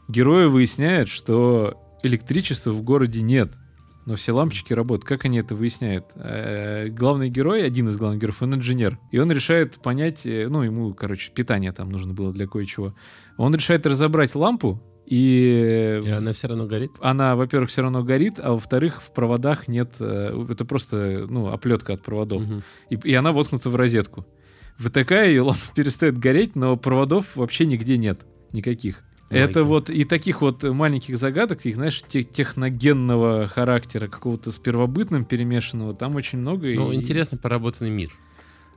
Герои выясняют, что электричества в городе нет. Но все лампочки работают. Как они это выясняют? Э, Главный герой, один из главных героев, он инженер. И он решает понять, э, ну, ему, короче, питание там нужно было для кое-чего. Он решает разобрать лампу, и И она все равно горит. она, во-первых, все равно горит, а во-вторых, в проводах нет... э, Это просто, ну, оплетка от проводов. Мгм. И, и она воткнута в розетку. Втыкая ее, лампа перестает гореть, но проводов вообще нигде нет. Никаких. Это Магия. вот и таких вот маленьких загадок, их, знаешь, те- техногенного характера, какого-то с первобытным перемешанного, там очень много. Ну, и- интересно поработанный мир.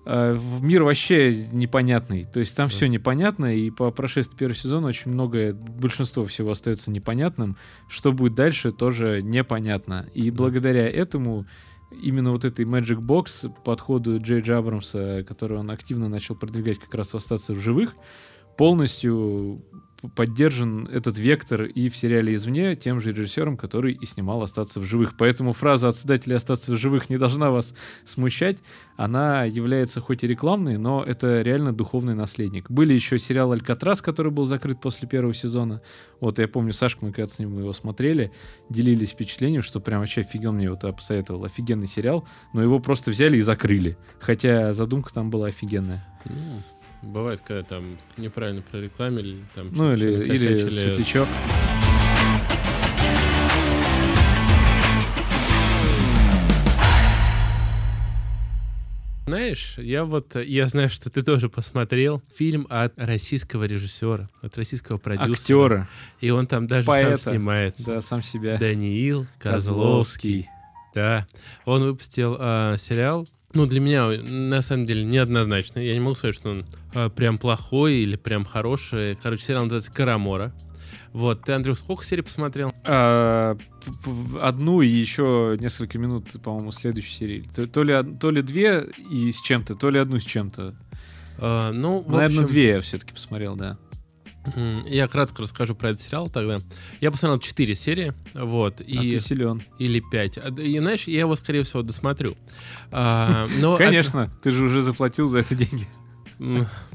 А, в мир вообще непонятный. То есть там все непонятно, и по прошествии первого сезона очень многое, большинство всего остается непонятным. Что будет дальше, тоже непонятно. И благодаря этому именно вот этой Magic Box подходу Джей Джей Абрамса, который он активно начал продвигать как раз остаться в живых, полностью поддержан этот вектор и в сериале «Извне» тем же режиссером, который и снимал «Остаться в живых». Поэтому фраза от создателей «Остаться в живых» не должна вас смущать. Она является хоть и рекламной, но это реально духовный наследник. Были еще сериал «Алькатрас», который был закрыт после первого сезона. Вот я помню, Сашка, мы когда с ним его смотрели, делились впечатлением, что прям вообще офигенно мне вот посоветовал. Офигенный сериал, но его просто взяли и закрыли. Хотя задумка там была офигенная. Ну, бывает, когда там неправильно прорекламили, там Ну или, или светлячок. Знаешь, я вот, я знаю, что ты тоже посмотрел фильм от российского режиссера, от российского продюсера. Актера. И он там даже Поэта. сам снимается. Да, сам себя. Даниил Козловский. Да. Он выпустил а, сериал. Ну, для меня, на самом деле, неоднозначно. Я не могу сказать, что он а, прям плохой или прям хороший. Короче, сериал называется «Карамора». Вот, ты, Андрюх, сколько серий посмотрел? А, одну и еще несколько минут, по-моему, следующей серии. То, то ли, то ли две и с чем-то, то ли одну с чем-то. А, ну, Ну, Наверное, общем, две я все-таки посмотрел, да. Я кратко расскажу про этот сериал тогда. Я посмотрел 4 серии, вот, А и... ты силен. или 5. И, знаешь, я его, скорее всего, досмотрю. А, но Конечно, ты же уже заплатил за это деньги.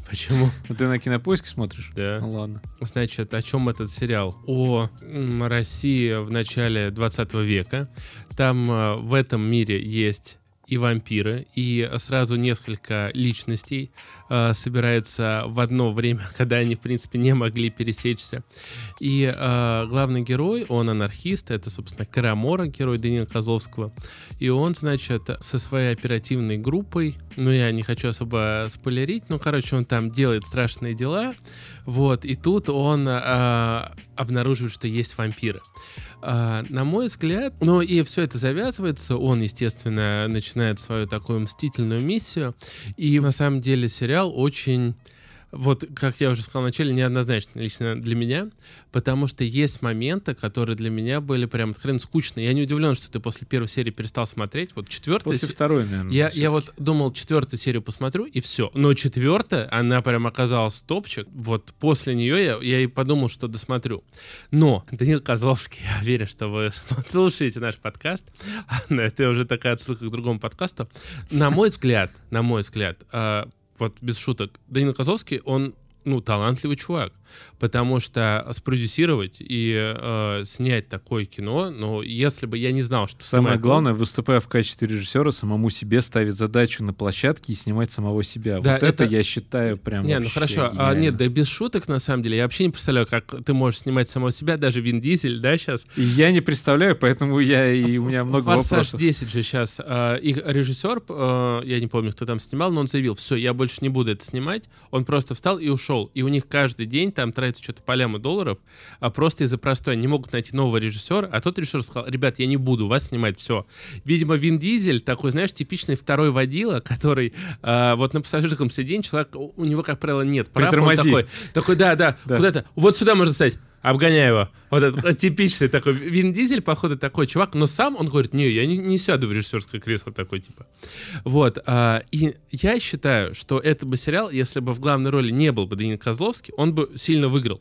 Почему? Ну, ты на кинопоиске смотришь? Да. Ну ладно. Значит, о чем этот сериал? О России в начале 20 века. Там э, в этом мире есть и вампиры, и сразу несколько личностей э, собираются в одно время, когда они, в принципе, не могли пересечься. И э, главный герой, он анархист, это, собственно, Карамора, герой Данила Козловского. И он, значит, со своей оперативной группой, ну, я не хочу особо спойлерить, ну, короче, он там делает страшные дела, вот, и тут он а, обнаруживает, что есть вампиры. А, на мой взгляд, ну и все это завязывается, он, естественно, начинает свою такую мстительную миссию, и на самом деле сериал очень... Вот, как я уже сказал вначале, неоднозначно лично для меня, потому что есть моменты, которые для меня были прям откровенно скучные. Я не удивлен, что ты после первой серии перестал смотреть. Вот четвертая После се- второй, наверное. я, я вот думал, четвертую серию посмотрю, и все. Но четвертая, она прям оказалась топчик. Вот после нее я, я и подумал, что досмотрю. Но, Данил Козловский, я уверен, что вы слушаете наш подкаст. Это уже такая отсылка к другому подкасту. На мой взгляд, на мой взгляд, а, вот без шуток, Данил Козловский, он ну, талантливый чувак. Потому что спродюсировать и э, снять такое кино, ну, если бы я не знал, что Самое он, главное, выступая в качестве режиссера, самому себе ставить задачу на площадке и снимать самого себя. Да, вот это, это- я считаю прям Не, ну хорошо. А, нет, да без шуток, на самом деле. Я вообще не представляю, как ты можешь снимать самого себя, даже Вин Дизель, да, сейчас. И я не представляю, поэтому я и у меня много Форсаж вопросов. 10 же сейчас. их режиссер, э, я не помню, кто там снимал, но он заявил, все, я больше не буду это снимать. Он просто встал и ушел. И у них каждый день там тратится что-то по ляму долларов, а просто из-за простой. Они не могут найти нового режиссера, а тот режиссер сказал, ребят, я не буду вас снимать, все. Видимо, Вин Дизель такой, знаешь, типичный второй водила, который э, вот на пассажирском сиденье человек, у него, как правило, нет прав. он такой, такой, да, да, Да. куда-то, вот сюда можно встать. Обгоняй его. Вот это типичный такой. Вин Дизель, походу, такой чувак, но сам он говорит, не, я не, не сяду в режиссерское кресло такой, типа. Вот. а, и я считаю, что это бы сериал, если бы в главной роли не был бы Данил Козловский, он бы сильно выиграл.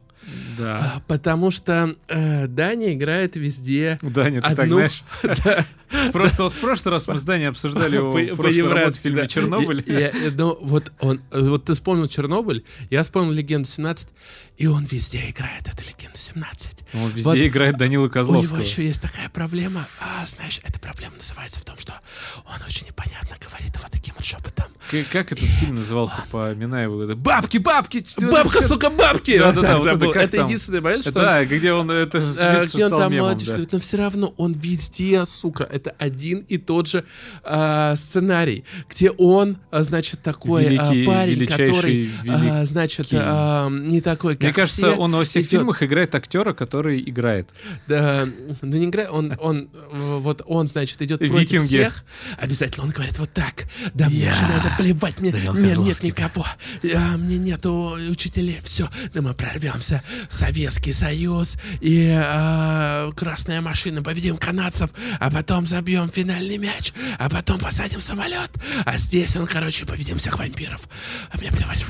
Да. А, Потому что э, Даня играет везде. Даня, ты так одну- знаешь. Да. Просто вот в прошлый раз мы с Даней обсуждали его в фильме. «Чернобыль». Ну, вот он, вот ты вспомнил Чернобыль, я вспомнил Легенду 17, и он везде играет эту Легенду 17. Он везде Вот играет Данила У него Козловского. еще есть такая проблема, а, знаешь, эта проблема называется в том, что он очень непонятно говорит вот таким вот шепотом. К- Как этот фильм назывался по Минаеву? Это «Бабки, бабки!» Бабка, сука, бабки! Да-да-да, вот это как это там? единственный момент, что Да, где он это он, детства где он там мемом, мальчик да. говорит, но все равно он везде, сука, это один и тот же а, сценарий, где он, а, значит, такой а, Великий, парень, который, великий. а, значит, а, не такой, как Мне кажется, он во всех идет. фильмах играет актера, который играет. Да, ну не играет, он, он, вот он, значит, идет против Викинги. всех. Обязательно он говорит вот так. Да мне же надо плевать, мне нет, нет никого. А, мне нету учителей, все, да мы прорвемся. Советский Союз и а, красная машина, победим канадцев, а потом забьем финальный мяч, а потом посадим самолет. А здесь он, короче, победим всех вампиров. А мне плевать.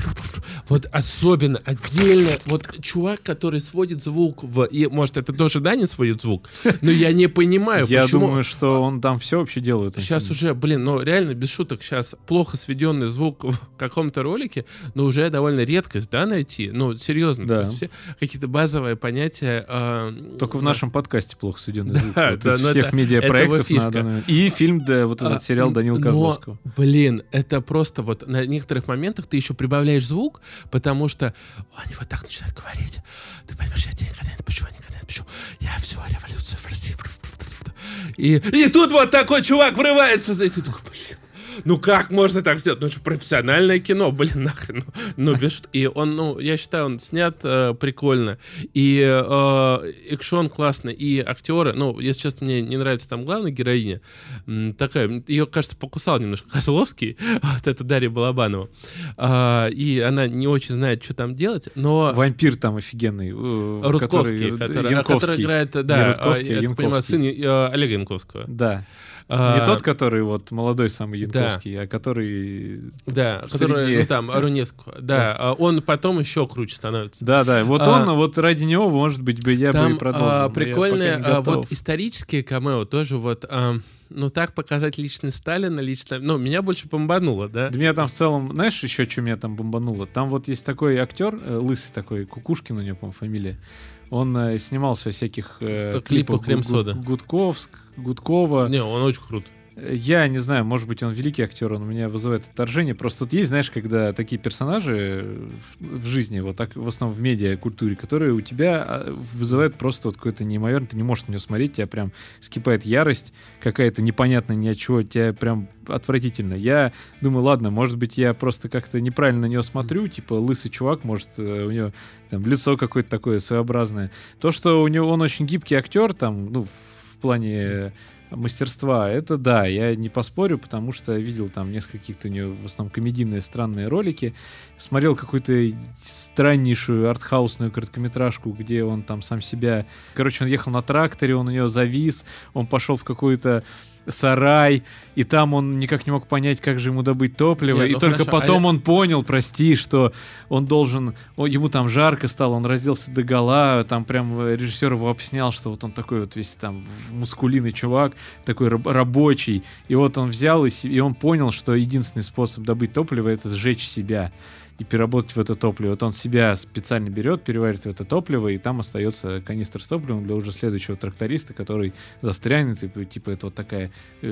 Вот особенно, отдельно, вот чувак, который сводит звук в... И, может, это тоже Даня сводит звук, но я не понимаю, Я почему... думаю, что он там все вообще делает. Сейчас уже, блин, ну реально, без шуток, сейчас плохо сведенный звук в каком-то ролике, но уже довольно редкость, да, найти? Ну, серьезно, Да. то есть все какие-то базовые понятия... а, Только в нашем подкасте плохо сведенный Да, звук. да, из но всех это- медиапроектов это его на фишка. данный момент. И фильм, да, вот этот А, сериал Данила Козловского. Блин, это просто вот на некоторых моментах ты еще прибавляешь звук, потому что они вот так начинают говорить. Ты поймешь, я тебя никогда не отпущу, никогда не отпущу. Я все, революция в России. И, и тут вот такой чувак врывается, и ты такой, блин. Ну как можно так сделать? Ну это же профессиональное кино, блин, нахрен. Ну, ну, без И он, ну, я считаю, он снят э, прикольно. И э, экшон классный, и актеры, ну, если честно, мне не нравится там главная героиня. Такая, ее, кажется, покусал немножко Козловский, вот это Дарья Балабанова. А, и она не очень знает, что там делать, но... Вампир там офигенный. э, Рудковский, который- который, Янковский. который играет, да, Рудковский, а, а я так понимаю, сын э, Олега Янковского. Да. А, Не тот, который вот молодой самый Да. Янковский, а который... Да, который, ну там, Руневского. Да, а он потом еще круче становится. Да, да. Вот А, он, вот ради него, может быть, бы я бы Там и продолжил. а, но я прикольные, а, вот исторические камео тоже вот, а, ну так показать личность Сталина, лично, ну меня больше бомбануло, да? Да меня там в целом, знаешь, еще что меня там бомбануло? Там вот есть такой актер, э, лысый такой, Кукушкин у него, по-моему, фамилия. Он э, снимался всяких э, клипах «Крем-сода». Гуд- Гудковск, Гудкова. Не, он очень крут. Я не знаю, может быть, он великий актер, он у меня вызывает отторжение. Просто тут есть, знаешь, когда такие персонажи в, жизни, вот так, в основном в медиа-культуре, которые у тебя а, вызывают просто вот какой-то неимоверный, ты не можешь на него смотреть, тебя прям скипает ярость какая-то непонятная ни от чего, тебя прям отвратительно. Я думаю, ладно, может быть, я просто как-то неправильно на него смотрю, типа лысый чувак, может, э, у него там лицо какое-то такое своеобразное. То, что у него он очень гибкий актер, там, ну, в плане мастерства, это да, я не поспорю, потому что видел там несколько каких-то у него в основном комедийные странные ролики, смотрел какую-то страннейшую артхаусную короткометражку, где он там сам себя... Короче, он ехал на тракторе, он у него завис, он пошел в какой-то сарай, и там он никак не мог понять, как же ему добыть топливо, Не, и ну только хорошо, а потом я- он понял, прости, что он должен, о, ему там жарко стало, он разделся до гола, там прям э, режиссер его объяснял, что вот он такой вот весь там мускулиный чувак, такой раб- рабочий, и вот он взял и, и он понял, что единственный способ добыть топливо это сжечь себя и переработать в это топливо. Вот он себя специально берет, переваривает в это топливо, и там остается канистр с топливом для уже следующего тракториста, который застрянет, и типа это вот такая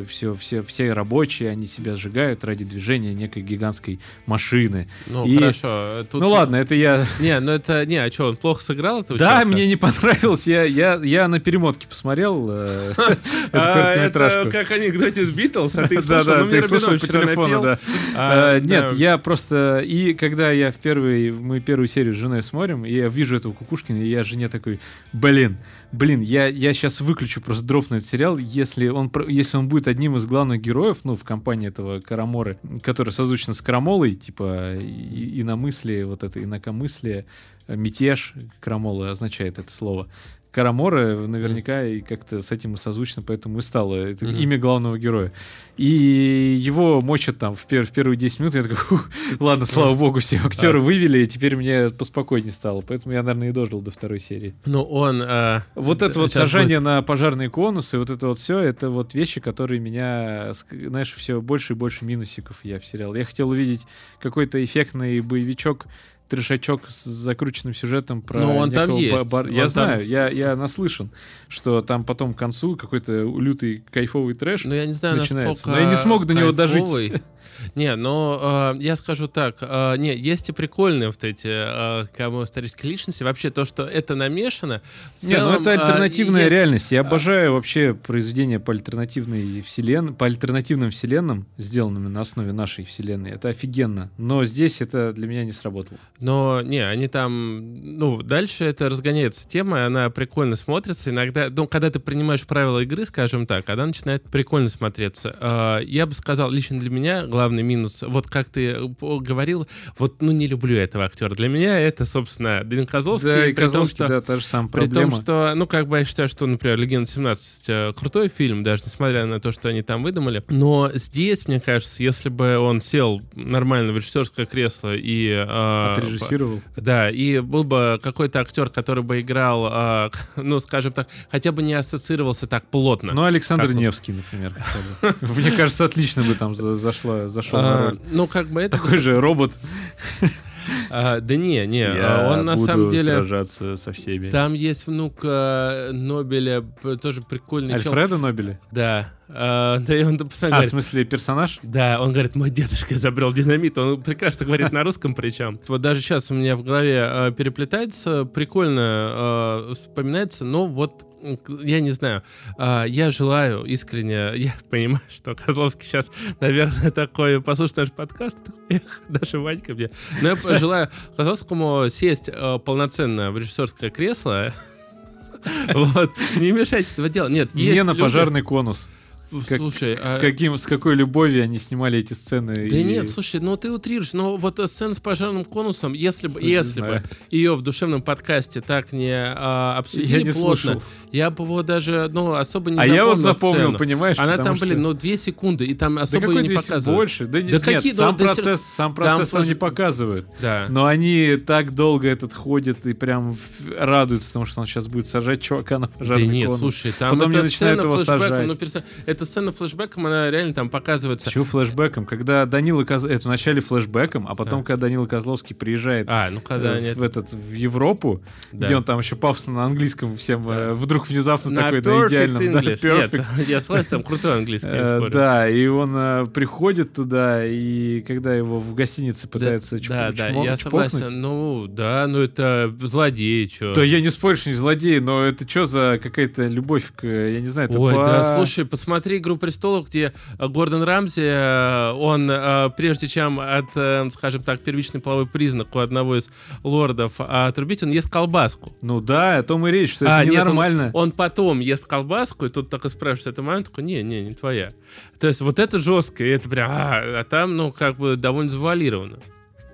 все, все, все рабочие, они себя сжигают ради движения некой гигантской машины. Ну, И- хорошо. э, тут- Ну ладно, это я... Не, ну это... Не, а что, он плохо сыграл этого Да, чувака? мне не понравилось. Я, я, я на перемотке посмотрел э, эту А, короткометражку. как анекдоте с Битлз, а ты да, Ну, ты Рабинович по телефону, да. А, Э, Нет, я просто... И когда я в первый... Мы первую серию с женой смотрим, и я вижу этого Кукушкина, и я жене такой, блин, блин, я, я сейчас выключу, просто дропну этот сериал, если он, если он будет одним из главных героев, ну, в компании этого Караморы, который созвучно с Карамолой, типа, и, иномыслие, вот это инакомыслие, э, мятеж, Карамола означает это слово, Карамора наверняка и как-то с этим и созвучно, поэтому и стало это Мгм. имя главного героя. И его мочат там в, пер- в первые 10 минут, я такой, «Фух, ладно, слава богу, все актеры вывели, и теперь мне поспокойнее стало. Поэтому я, наверное, и дожил до второй серии. Ну, он... э, Вот это вот щас сажание на пожарные конусы, вот это вот все, это вот вещи, которые меня, знаешь, все больше и больше минусиков я в сериал. Я хотел увидеть какой-то эффектный боевичок, трешачок с закрученным сюжетом про Ну, он там есть. бар- Он Я там- знаю, я, я наслышан, что там потом к концу какой-то лютый кайфовый трэш. Ну, я не знаю, начинается. насколько Но я не смог до него дожить. Не, но э, я скажу так, э, не, есть и прикольные вот эти, э, кому исторические личности. Вообще то, что это намешано. Не, ну целом, это э, альтернативная есть- реальность. Я а- обожаю вообще произведения по альтернативной вселен... по альтернативным вселенным, сделанными на основе нашей вселенной. Это офигенно. Но здесь это для меня не сработало. Но не, они там, ну, дальше это разгоняется тема, она прикольно смотрится. Иногда, ну, когда ты принимаешь правила игры, скажем так, она начинает прикольно смотреться. А, Я бы сказал, лично для меня главный минус, вот как ты э, говорил, вот, ну, не люблю этого актера. Для меня это, собственно, Данил Козловский. да, и при том, Козловский, что- да, та же самая При проблема. том, что, ну, как бы я считаю, что, например, «Легенда 17» э, крутой фильм, даже несмотря на то, что они там выдумали. Но здесь, мне кажется, если бы он сел нормально в режиссерское кресло и... э, Отрежиссировал. да, и был бы какой-то актер, который бы играл, а, ну, скажем так, хотя бы не ассоциировался так плотно. Ну, Александр? Невский, например. Мне кажется, отлично бы там за- зашла, зашел на А, роль. ну, как бы это... Такой же робот. а, да не, не, а Я он на самом деле... сражаться со всеми. Там есть внук э, Нобеля, тоже прикольный чел. Альфреда Нобеля? Да. А, да, и он постоянно А, в говорит, смысле, персонаж? Да, он говорит, мой дедушка изобрел динамит. Он прекрасно говорит на русском причем. Вот даже сейчас у меня в голове э, переплетается, прикольно э, вспоминается, но вот я не знаю, А, я желаю искренне, я понимаю, что Козловский сейчас, наверное, такой, послушает наш подкаст, эх, даже Ванька мне. Но я желаю Козловскому сесть э, полноценно в режиссерское кресло, вот, не мешайте этого дела. Нет, Не на пожарный конус. Как- Слушай, С, а- каким, с какой любовью они снимали эти сцены. Да и- нет, слушай, ну ты утрируешь, но вот э, сцена с пожарным конусом, если бы, если бы ее в душевном подкасте так не а, обсудили я не плотно, слушал. я бы его даже, ну, особо не а я вот запомнил, сцену. понимаешь? Она там, что- блин, ну, две секунды, и там Да особо какой и не показывают. больше? Да, Да нет, какие, нет, сам ну, да процесс, сам процесс там, флэш- не показывают. Да. Но они так долго этот ходят и прям радуются, потому что он сейчас будет сажать чувака на Да пожарный нет, конус. слушай, там Потом не начинают его сажать. ну, переста- эта сцена флешбеком, она реально там показывается. Чего флешбеком? Когда Данила Коз... Это вначале флешбеком, а потом, Да. когда Данила Козловский приезжает А, ну когда э, нет. в, этот, в Европу, Да. где он там еще пафосно на английском всем Да. э, вдруг внезапно на такой да, English. perfect. Нет, я согласен, там крутой английский, Э, да, и он приходит туда, и когда его в гостинице пытаются Да, да, я согласен. Ну, да, ну это злодей, что. Да я не спорю, что не злодей, но это что за какая-то любовь к, я не знаю, это Ой, да, слушай, посмотри «Игру престолов», где э, Гордон Рамзи, э, он, э, прежде чем от, скажем так, первичный половой признак у одного из лордов отрубить, он ест колбаску. Ну да, о том и речь, что А, это нет, он- ненормально. Он потом ест колбаску, и тут так и спрашивает этот момент, такой, не, не, не твоя. То есть вот это жестко, и это прям, а, а там, ну, как бы довольно завуалировано.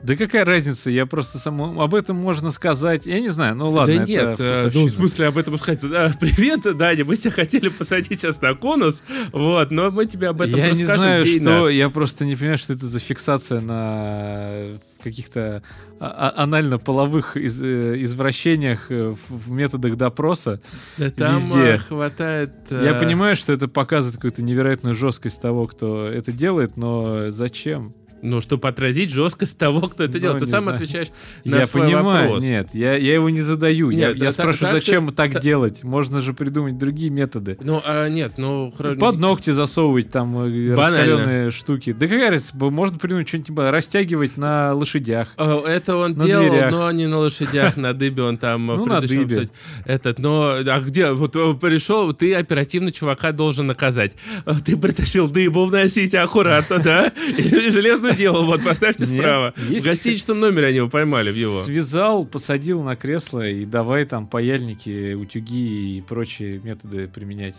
Да какая разница, я просто сам... об этом можно сказать, я не знаю, ну ладно, да это нет, э, ну, в смысле об этом сказать. Да, привет, Даня, мы тебя хотели посадить сейчас на конус, вот, но мы тебе об этом я не расскажем, знаю, бей что, нас. я просто не понимаю, что это за фиксация на каких-то а- а- анально-половых из- э, извращениях э, в, методах допроса. Да там везде. хватает... Я понимаю, что это показывает какую-то невероятную жесткость того, кто это делает, но зачем? Ну, чтобы отразить жесткость того, кто это Ну, делает. Ты сам знаю. отвечаешь на я свой понимаю, вопрос. нет, я, я его не задаю. я Нет, я да, спрашиваю, так- так зачем ты- так та- делать? Можно же придумать другие методы. Ну, а, нет, ну... хро- Под ногти засовывать там э, Банально. раскаленные штуки. Да какая разница, можно придумать что-нибудь типа растягивать на лошадях. Это он На делал, дверях. но не на лошадях, на дыбе он там... э, Ну, на дыбе. Этот, но... А где? Вот э, пришел, ты оперативно чувака должен наказать. Ты притащил дыбу вносить аккуратно, да? И железную правду делал, вот поставьте справа. В гостиничном номере они его поймали в его. Связал, посадил на кресло и давай там паяльники, утюги и прочие методы применять.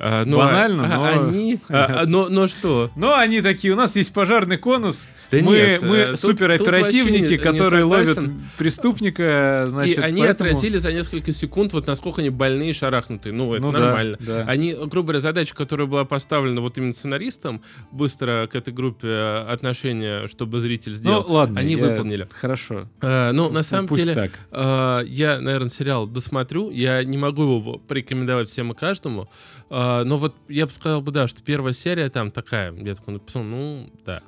А, ну, Банально, а- но- Они... а, а, но, но что? Но они такие, у нас есть пожарный конус, Да мы, нет, мы э, супероперативники, не- которые ловят преступника, значит, и они поэтому- отразили за несколько секунд, вот насколько они больные и шарахнутые. Ну, это Ну да, нормально. да. Они, грубо говоря, задача, которая была поставлена вот именно сценаристом, быстро к этой группе э, отношения, чтобы зритель Ну сделал, ладно, они я- выполнили. Хорошо. Э, ну, на самом Пусть деле, так. э, я, наверное, сериал досмотрю. Я не могу его порекомендовать всем и каждому. Э, но вот я бы сказал бы, да, что первая серия там такая. Я такой написал, ну, да.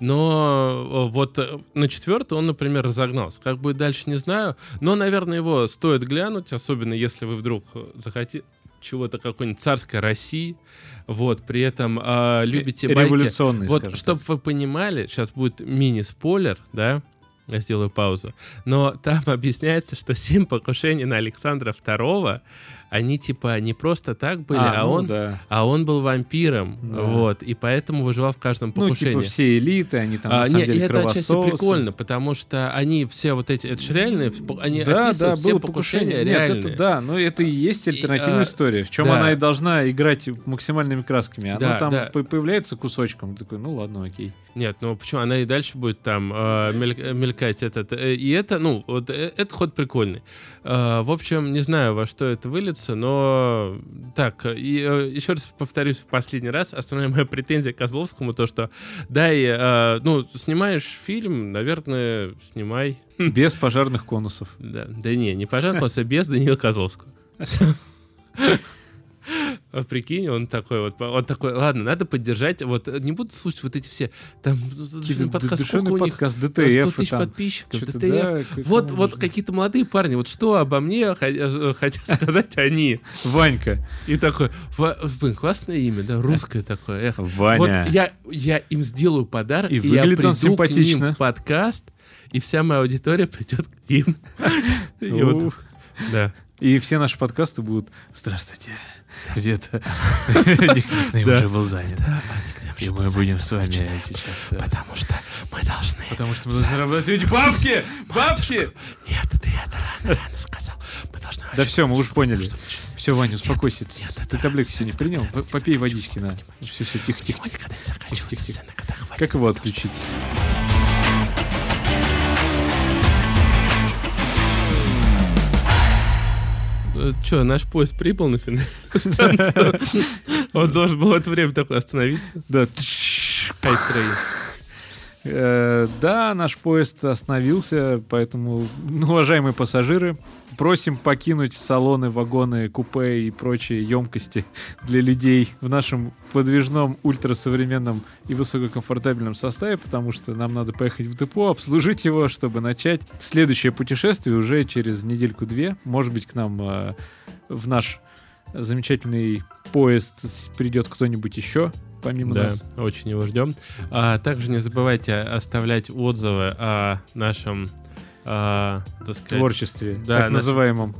Но э, вот э, на четвертую он, например, разогнался. Как будет дальше, не знаю. Но, наверное, его стоит глянуть, особенно если вы вдруг э, захотите чего-то какой-нибудь царской России, вот, при этом э, любите байки. Революционный, Вот, чтобы вы понимали, сейчас будет мини-спойлер, да, я сделаю паузу, но там объясняется, что семь покушений на Александра II, они типа не просто так были, а, ну он, да. а он был вампиром, Да. вот, и поэтому выживал в каждом Ну, покушении. типа все элиты, они там А, на самом не, и деле это отчасти прикольно, потому что они все вот эти, это же реальные, они Да, да, все было покушения покушение. Нет, реальные. это да, но это и есть И, альтернативная а, история, в чем да. она и должна играть максимальными красками. Она Да, там да. по- появляется кусочком, такой, ну ладно, окей. Нет, ну почему? Она и дальше будет там э, мель- мелькать этот. э, И это, ну, вот э, это ход прикольный. Э, в общем, не знаю, во что это выльется, но так, и э, еще раз повторюсь в последний раз, основная моя претензия к Козловскому, то, что дай, э, ну, снимаешь фильм, наверное, снимай. Без пожарных конусов. Да, да не, не пожалуйста, без Данила Козловского. А Прикинь, он такой вот, он такой, ладно, надо поддержать, вот, не буду слушать вот эти все, там, подкаст, сколько у них, подкаст, 100 DTF. и тысяч там. подписчиков, DTF. да, Вот, вот какие-то молодые парни, вот что обо мне э, хотят сказать они. Ванька. И такой, «Ва- блин, классное имя, да, русское такое. Эх. Ваня. Вот я, я им сделаю подарок, И и, я выглядит он приду к ним симпатично. в подкаст, и вся моя аудитория придет к ним. И все наши подкасты будут «Здравствуйте». Где-то никнейм уже был занят. И мы будем с вами сейчас... э, Потому что мы должны... Потому что мы должны зарабатывать эти бабки! Бабки! Нет, ты это рано, рано сказал. Мы должны... Да все, мы уже поняли. Все, Ваня, успокойся. Ты- таблетки сегодня не принял? Попей водички, на. Все, все, тихо, тихо. Как его отключить? Че, наш поезд прибыл на финальную? Он должен был в это время такой остановиться. Да. Хайп трейн. Э, Да, наш поезд остановился, поэтому, ну, уважаемые пассажиры, просим покинуть салоны, вагоны, купе и прочие емкости для людей в нашем подвижном, ультрасовременном и высококомфортабельном составе, потому что нам надо поехать в депо, обслужить его, чтобы начать следующее путешествие уже через недельку-две. Может быть, к нам э, в наш замечательный поезд придет кто-нибудь еще, помимо Да, нас. очень его ждем. А также не забывайте оставлять отзывы о нашем а, сказать, творчестве, Да, так наш- называемом.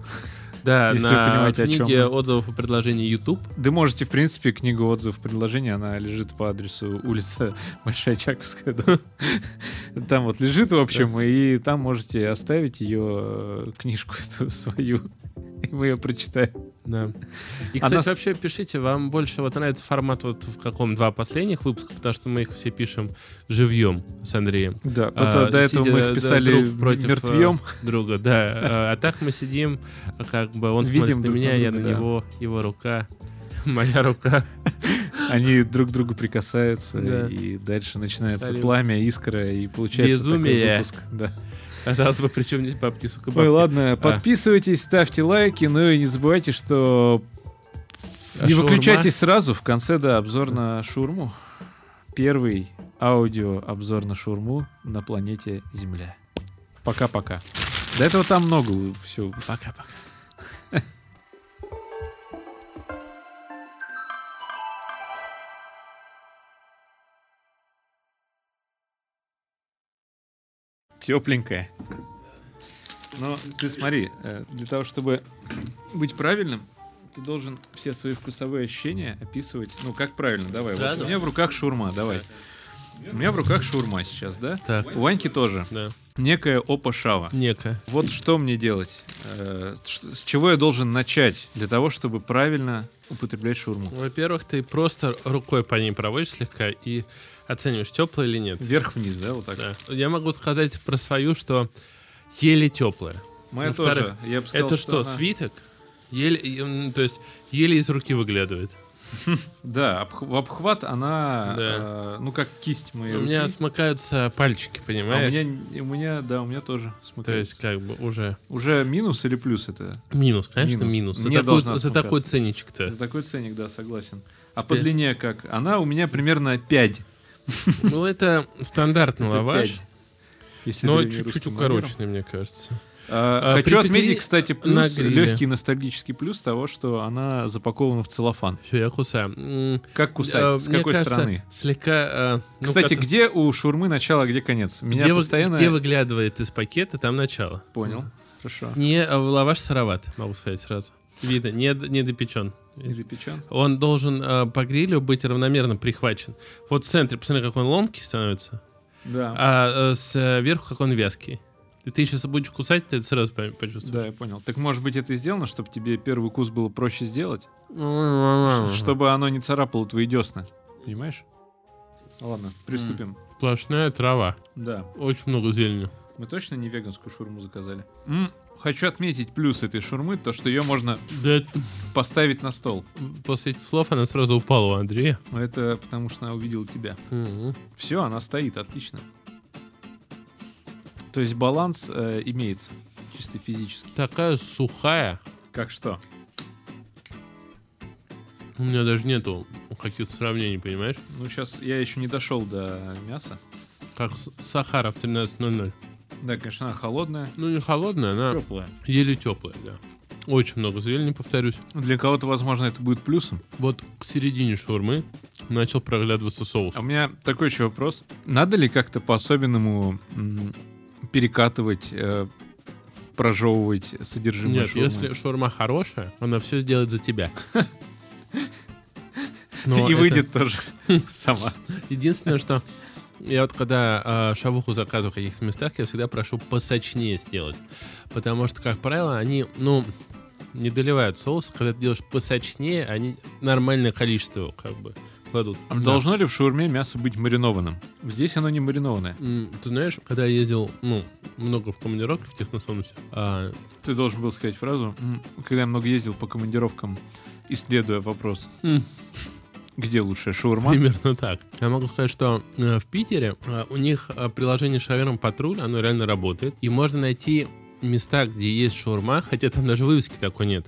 Да, если вы на понимаете, о книге чем мы. отзывов и предложений YouTube. Да можете, в принципе, книгу отзывов предложений, она лежит по адресу улица Большая Чаковская. дом. Там вот лежит, в общем, и там можете оставить ее э, книжку эту свою, и мы ее прочитаем. Да. И, А кстати, нас- вообще пишите, вам больше вот нравится формат вот в каком два последних выпуска, потому что мы их все пишем живьем с Андреем. Да, А, то до этого мы их писали друг против, мертвьем. э, друга, да. А а так мы сидим, а как бы он Видим смотрит на меня, я на него, его рука, моя рука. Они друг к другу прикасаются, Да. и дальше начинается Салют. пламя, искра, и получается такой Безумие. выпуск. Да. Казалось бы, причем здесь бабки, сука, бабки. Ой, ладно, подписывайтесь, ставьте лайки, ну и не забывайте, что А Не шаурма? выключайтесь сразу, в конце, да, обзор на шурму. Первый аудио обзор на шурму на планете Земля. Пока-пока. До этого там много все. Пока-пока. Тепленькое. Но ты смотри, э, для того, чтобы быть правильным, ты должен все свои вкусовые ощущения описывать. Ну, как правильно, давай. Вот Сразу? у меня в руках шурма, давай. У меня в руках шаурма сейчас, да? Так, У Ваньки тоже. да. Некая опа шава. Некая. Вот что мне делать? Э, С чего я должен начать для того, чтобы правильно употреблять шаурму? Во-первых, ты просто рукой по ней проводишь слегка и оцениваешь, теплая или нет. Вверх-вниз, да, вот так? Да. Я могу сказать про свою, что еле теплая. Моя тоже. Я бы сказал, Это что, она- свиток? Еле, то есть еле из руки выглядывает. Да, в обхват она, Да. э, ну как кисть моей У меня руки. смыкаются пальчики, А у понимаешь? меня, у меня, да, у меня тоже То смыкается. есть как бы уже Уже минус или плюс это? минус, конечно, Минус. минус. За, такой, за такой ценничек-то. За такой ценник, да, согласен. А Теперь- по длине как? Она у меня примерно 5. Ну, это стандартный лаваш, но чуть-чуть укороченный, мне кажется. А, А, Хочу отметить, кстати, плюс, легкий ностальгический плюс того, что она запакована в целлофан. Все, я кусаю. Как кусать? э, С какой кажется, стороны? Слегка... э, ну, Кстати, как- где у шурмы начало, а где конец? Меня где, вы- постоянно... где выглядывает из пакета, там начало. Понял. Хорошо. Не, лаваш сыроват, могу сказать сразу. Видно, не, не допечен. Печен? Он должен э, по грилю быть равномерно прихвачен. Вот в центре, посмотри, как он ломкий становится, Да. а э, сверху, как он вязкий. И ты сейчас будешь кусать, ты это сразу по- почувствуешь. Да, я понял. Так может быть это и сделано, чтобы тебе первый кус было проще сделать? Ш- Чтобы оно не царапало твои десна. Понимаешь? Ладно, приступим. Сплошная трава. Да. Очень много зелени. Мы точно не веганскую шурму заказали? М, хочу отметить плюс этой шурмы, то, что ее можно Да, поставить на стол. после этих слов она сразу упала у Андрея. Но это потому, что она увидела тебя. Все, она стоит, отлично. То есть баланс э, имеется, чисто физически. Такая сухая. Как что? У меня даже нету каких-то сравнений, понимаешь? Ну, сейчас я еще не дошел до мяса. Как Сахара в 13.00. Да, конечно, она холодная. Ну, не холодная, она Теплая. еле теплая, да. Очень много зелени, повторюсь. Для кого-то, возможно, это будет плюсом. Вот к середине шаурмы начал проглядываться соус. А у меня такой еще вопрос. Надо ли как-то по-особенному перекатывать, э, прожевывать содержимое Нет, шаурмы? если шаурма хорошая, она все сделает за тебя. Но И это выйдет тоже сама. Единственное, что я вот когда а, шавуху заказываю в каких-то местах, я всегда прошу посочнее сделать. Потому что, как правило, они, ну, не доливают соус. Когда ты делаешь посочнее, они нормальное количество его как бы кладут. А Да. Должно ли в шаурме мясо быть маринованным? Здесь оно не маринованное. Ты знаешь, когда я ездил, ну, много в командировке в техносонусе, а, Ты должен был сказать фразу, когда я много ездил по командировкам, исследуя вопрос, м, где лучше, шаурма? примерно так. Я могу сказать, что э, в Питере э, у них э, приложение Шаверма Патруль, оно реально работает. И можно найти места, где есть шаурма, хотя там даже вывески такой нет.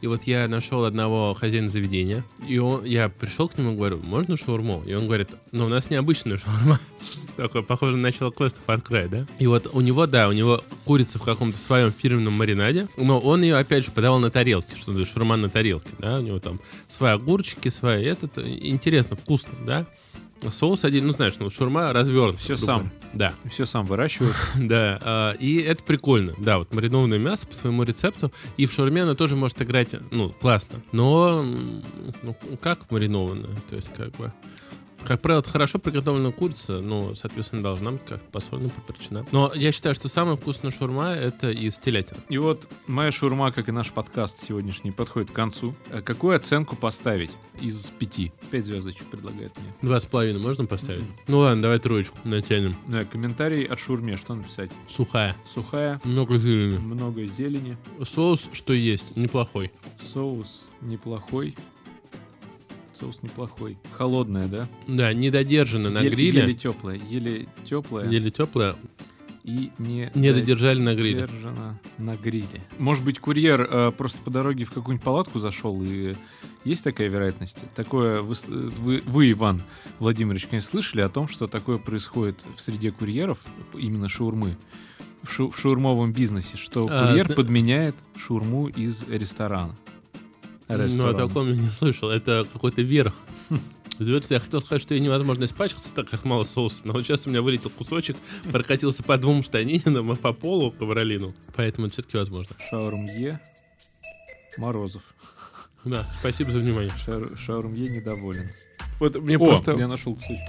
И вот я нашел одного хозяина заведения, и он, я пришел к нему и говорю, можно шаурму? И он говорит, ну у нас необычная шаурма. Такое, похоже на начало квеста Far Cry, да? И вот у него, да, у него курица в каком-то своем фирменном маринаде, но он ее, опять же, подавал на тарелке, что это шаурма на тарелке, да, у него там свои огурчики, свои, этот, интересно, вкусно, да? Соус один, ну знаешь, ну шаурма развернут. Всё сам. Да. Все сам выращивают. Да, а, и это прикольно. Да, вот маринованное мясо по своему рецепту. И в шаурме оно тоже может играть, ну, классно. Но, ну, как маринованное? То есть, как бы... Как правило, это хорошо приготовленная курица, но, соответственно, должна быть как-то посолена, поперчена. Но я считаю, что самая вкусная шаурма — это из телятины. И вот моя шаурма, как и наш подкаст сегодняшний, подходит к концу. А Какую оценку поставить из пяти? Пять звездочек предлагает мне. Два с половиной можно поставить? Ну ладно, давай троечку натянем. Да, комментарий от шаурме, что написать? Сухая. Сухая, Много зелени. много зелени, Соус, что есть, неплохой. соус неплохой. Соус неплохой. Холодная, да? Да, недодержано на еле, гриле. Еле теплая. Еле теплая Еле теплая. и не, Не додержали на гриле. На гриле. Может быть, курьер э, просто по дороге в какую-нибудь палатку зашел, и есть такая вероятность? Такое вы, с- вы, вы, Иван Владимирович, конечно, слышали о том, что такое происходит в среде курьеров, именно шаурмы, в, шу- в шаурмовом бизнесе, что А, курьер зна- подменяет шаурму из ресторана. Ну, о Ресторан. таком я не слышал. Это какой-то верх. Звезд, я хотел сказать, что ее невозможно испачкаться, так как мало соуса. Но вот сейчас у меня вылетел кусочек, прокатился по двум штанинам и по полу ковролину. Поэтому это все-таки возможно. Шаурмье Морозов. Да, спасибо за внимание. Шар- шаурмье недоволен. Вот мне О, просто я нашел кусочек.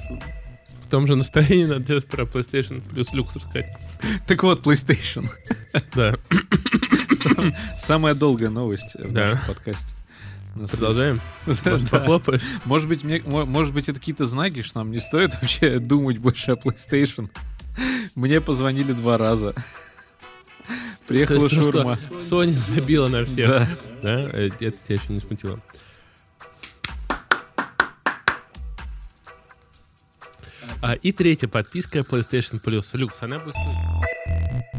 В том же настроении надо делать про PlayStation плюс люкс рассказать. Так вот, PlayStation. Да, Сам- Самая долгая новость в Да. нашем подкасте. Продолжаем. Может, похлопаешь? Может быть, мне, мо- может быть, это какие-то знаки, что нам не стоит вообще думать больше о PlayStation. Мне позвонили два раза. Приехала есть, ну шурма. Sony забила на всех. Да. Да? Э, Это тебя еще не смутило. А, и третья подписка PlayStation Plus Lux. Она будет стоить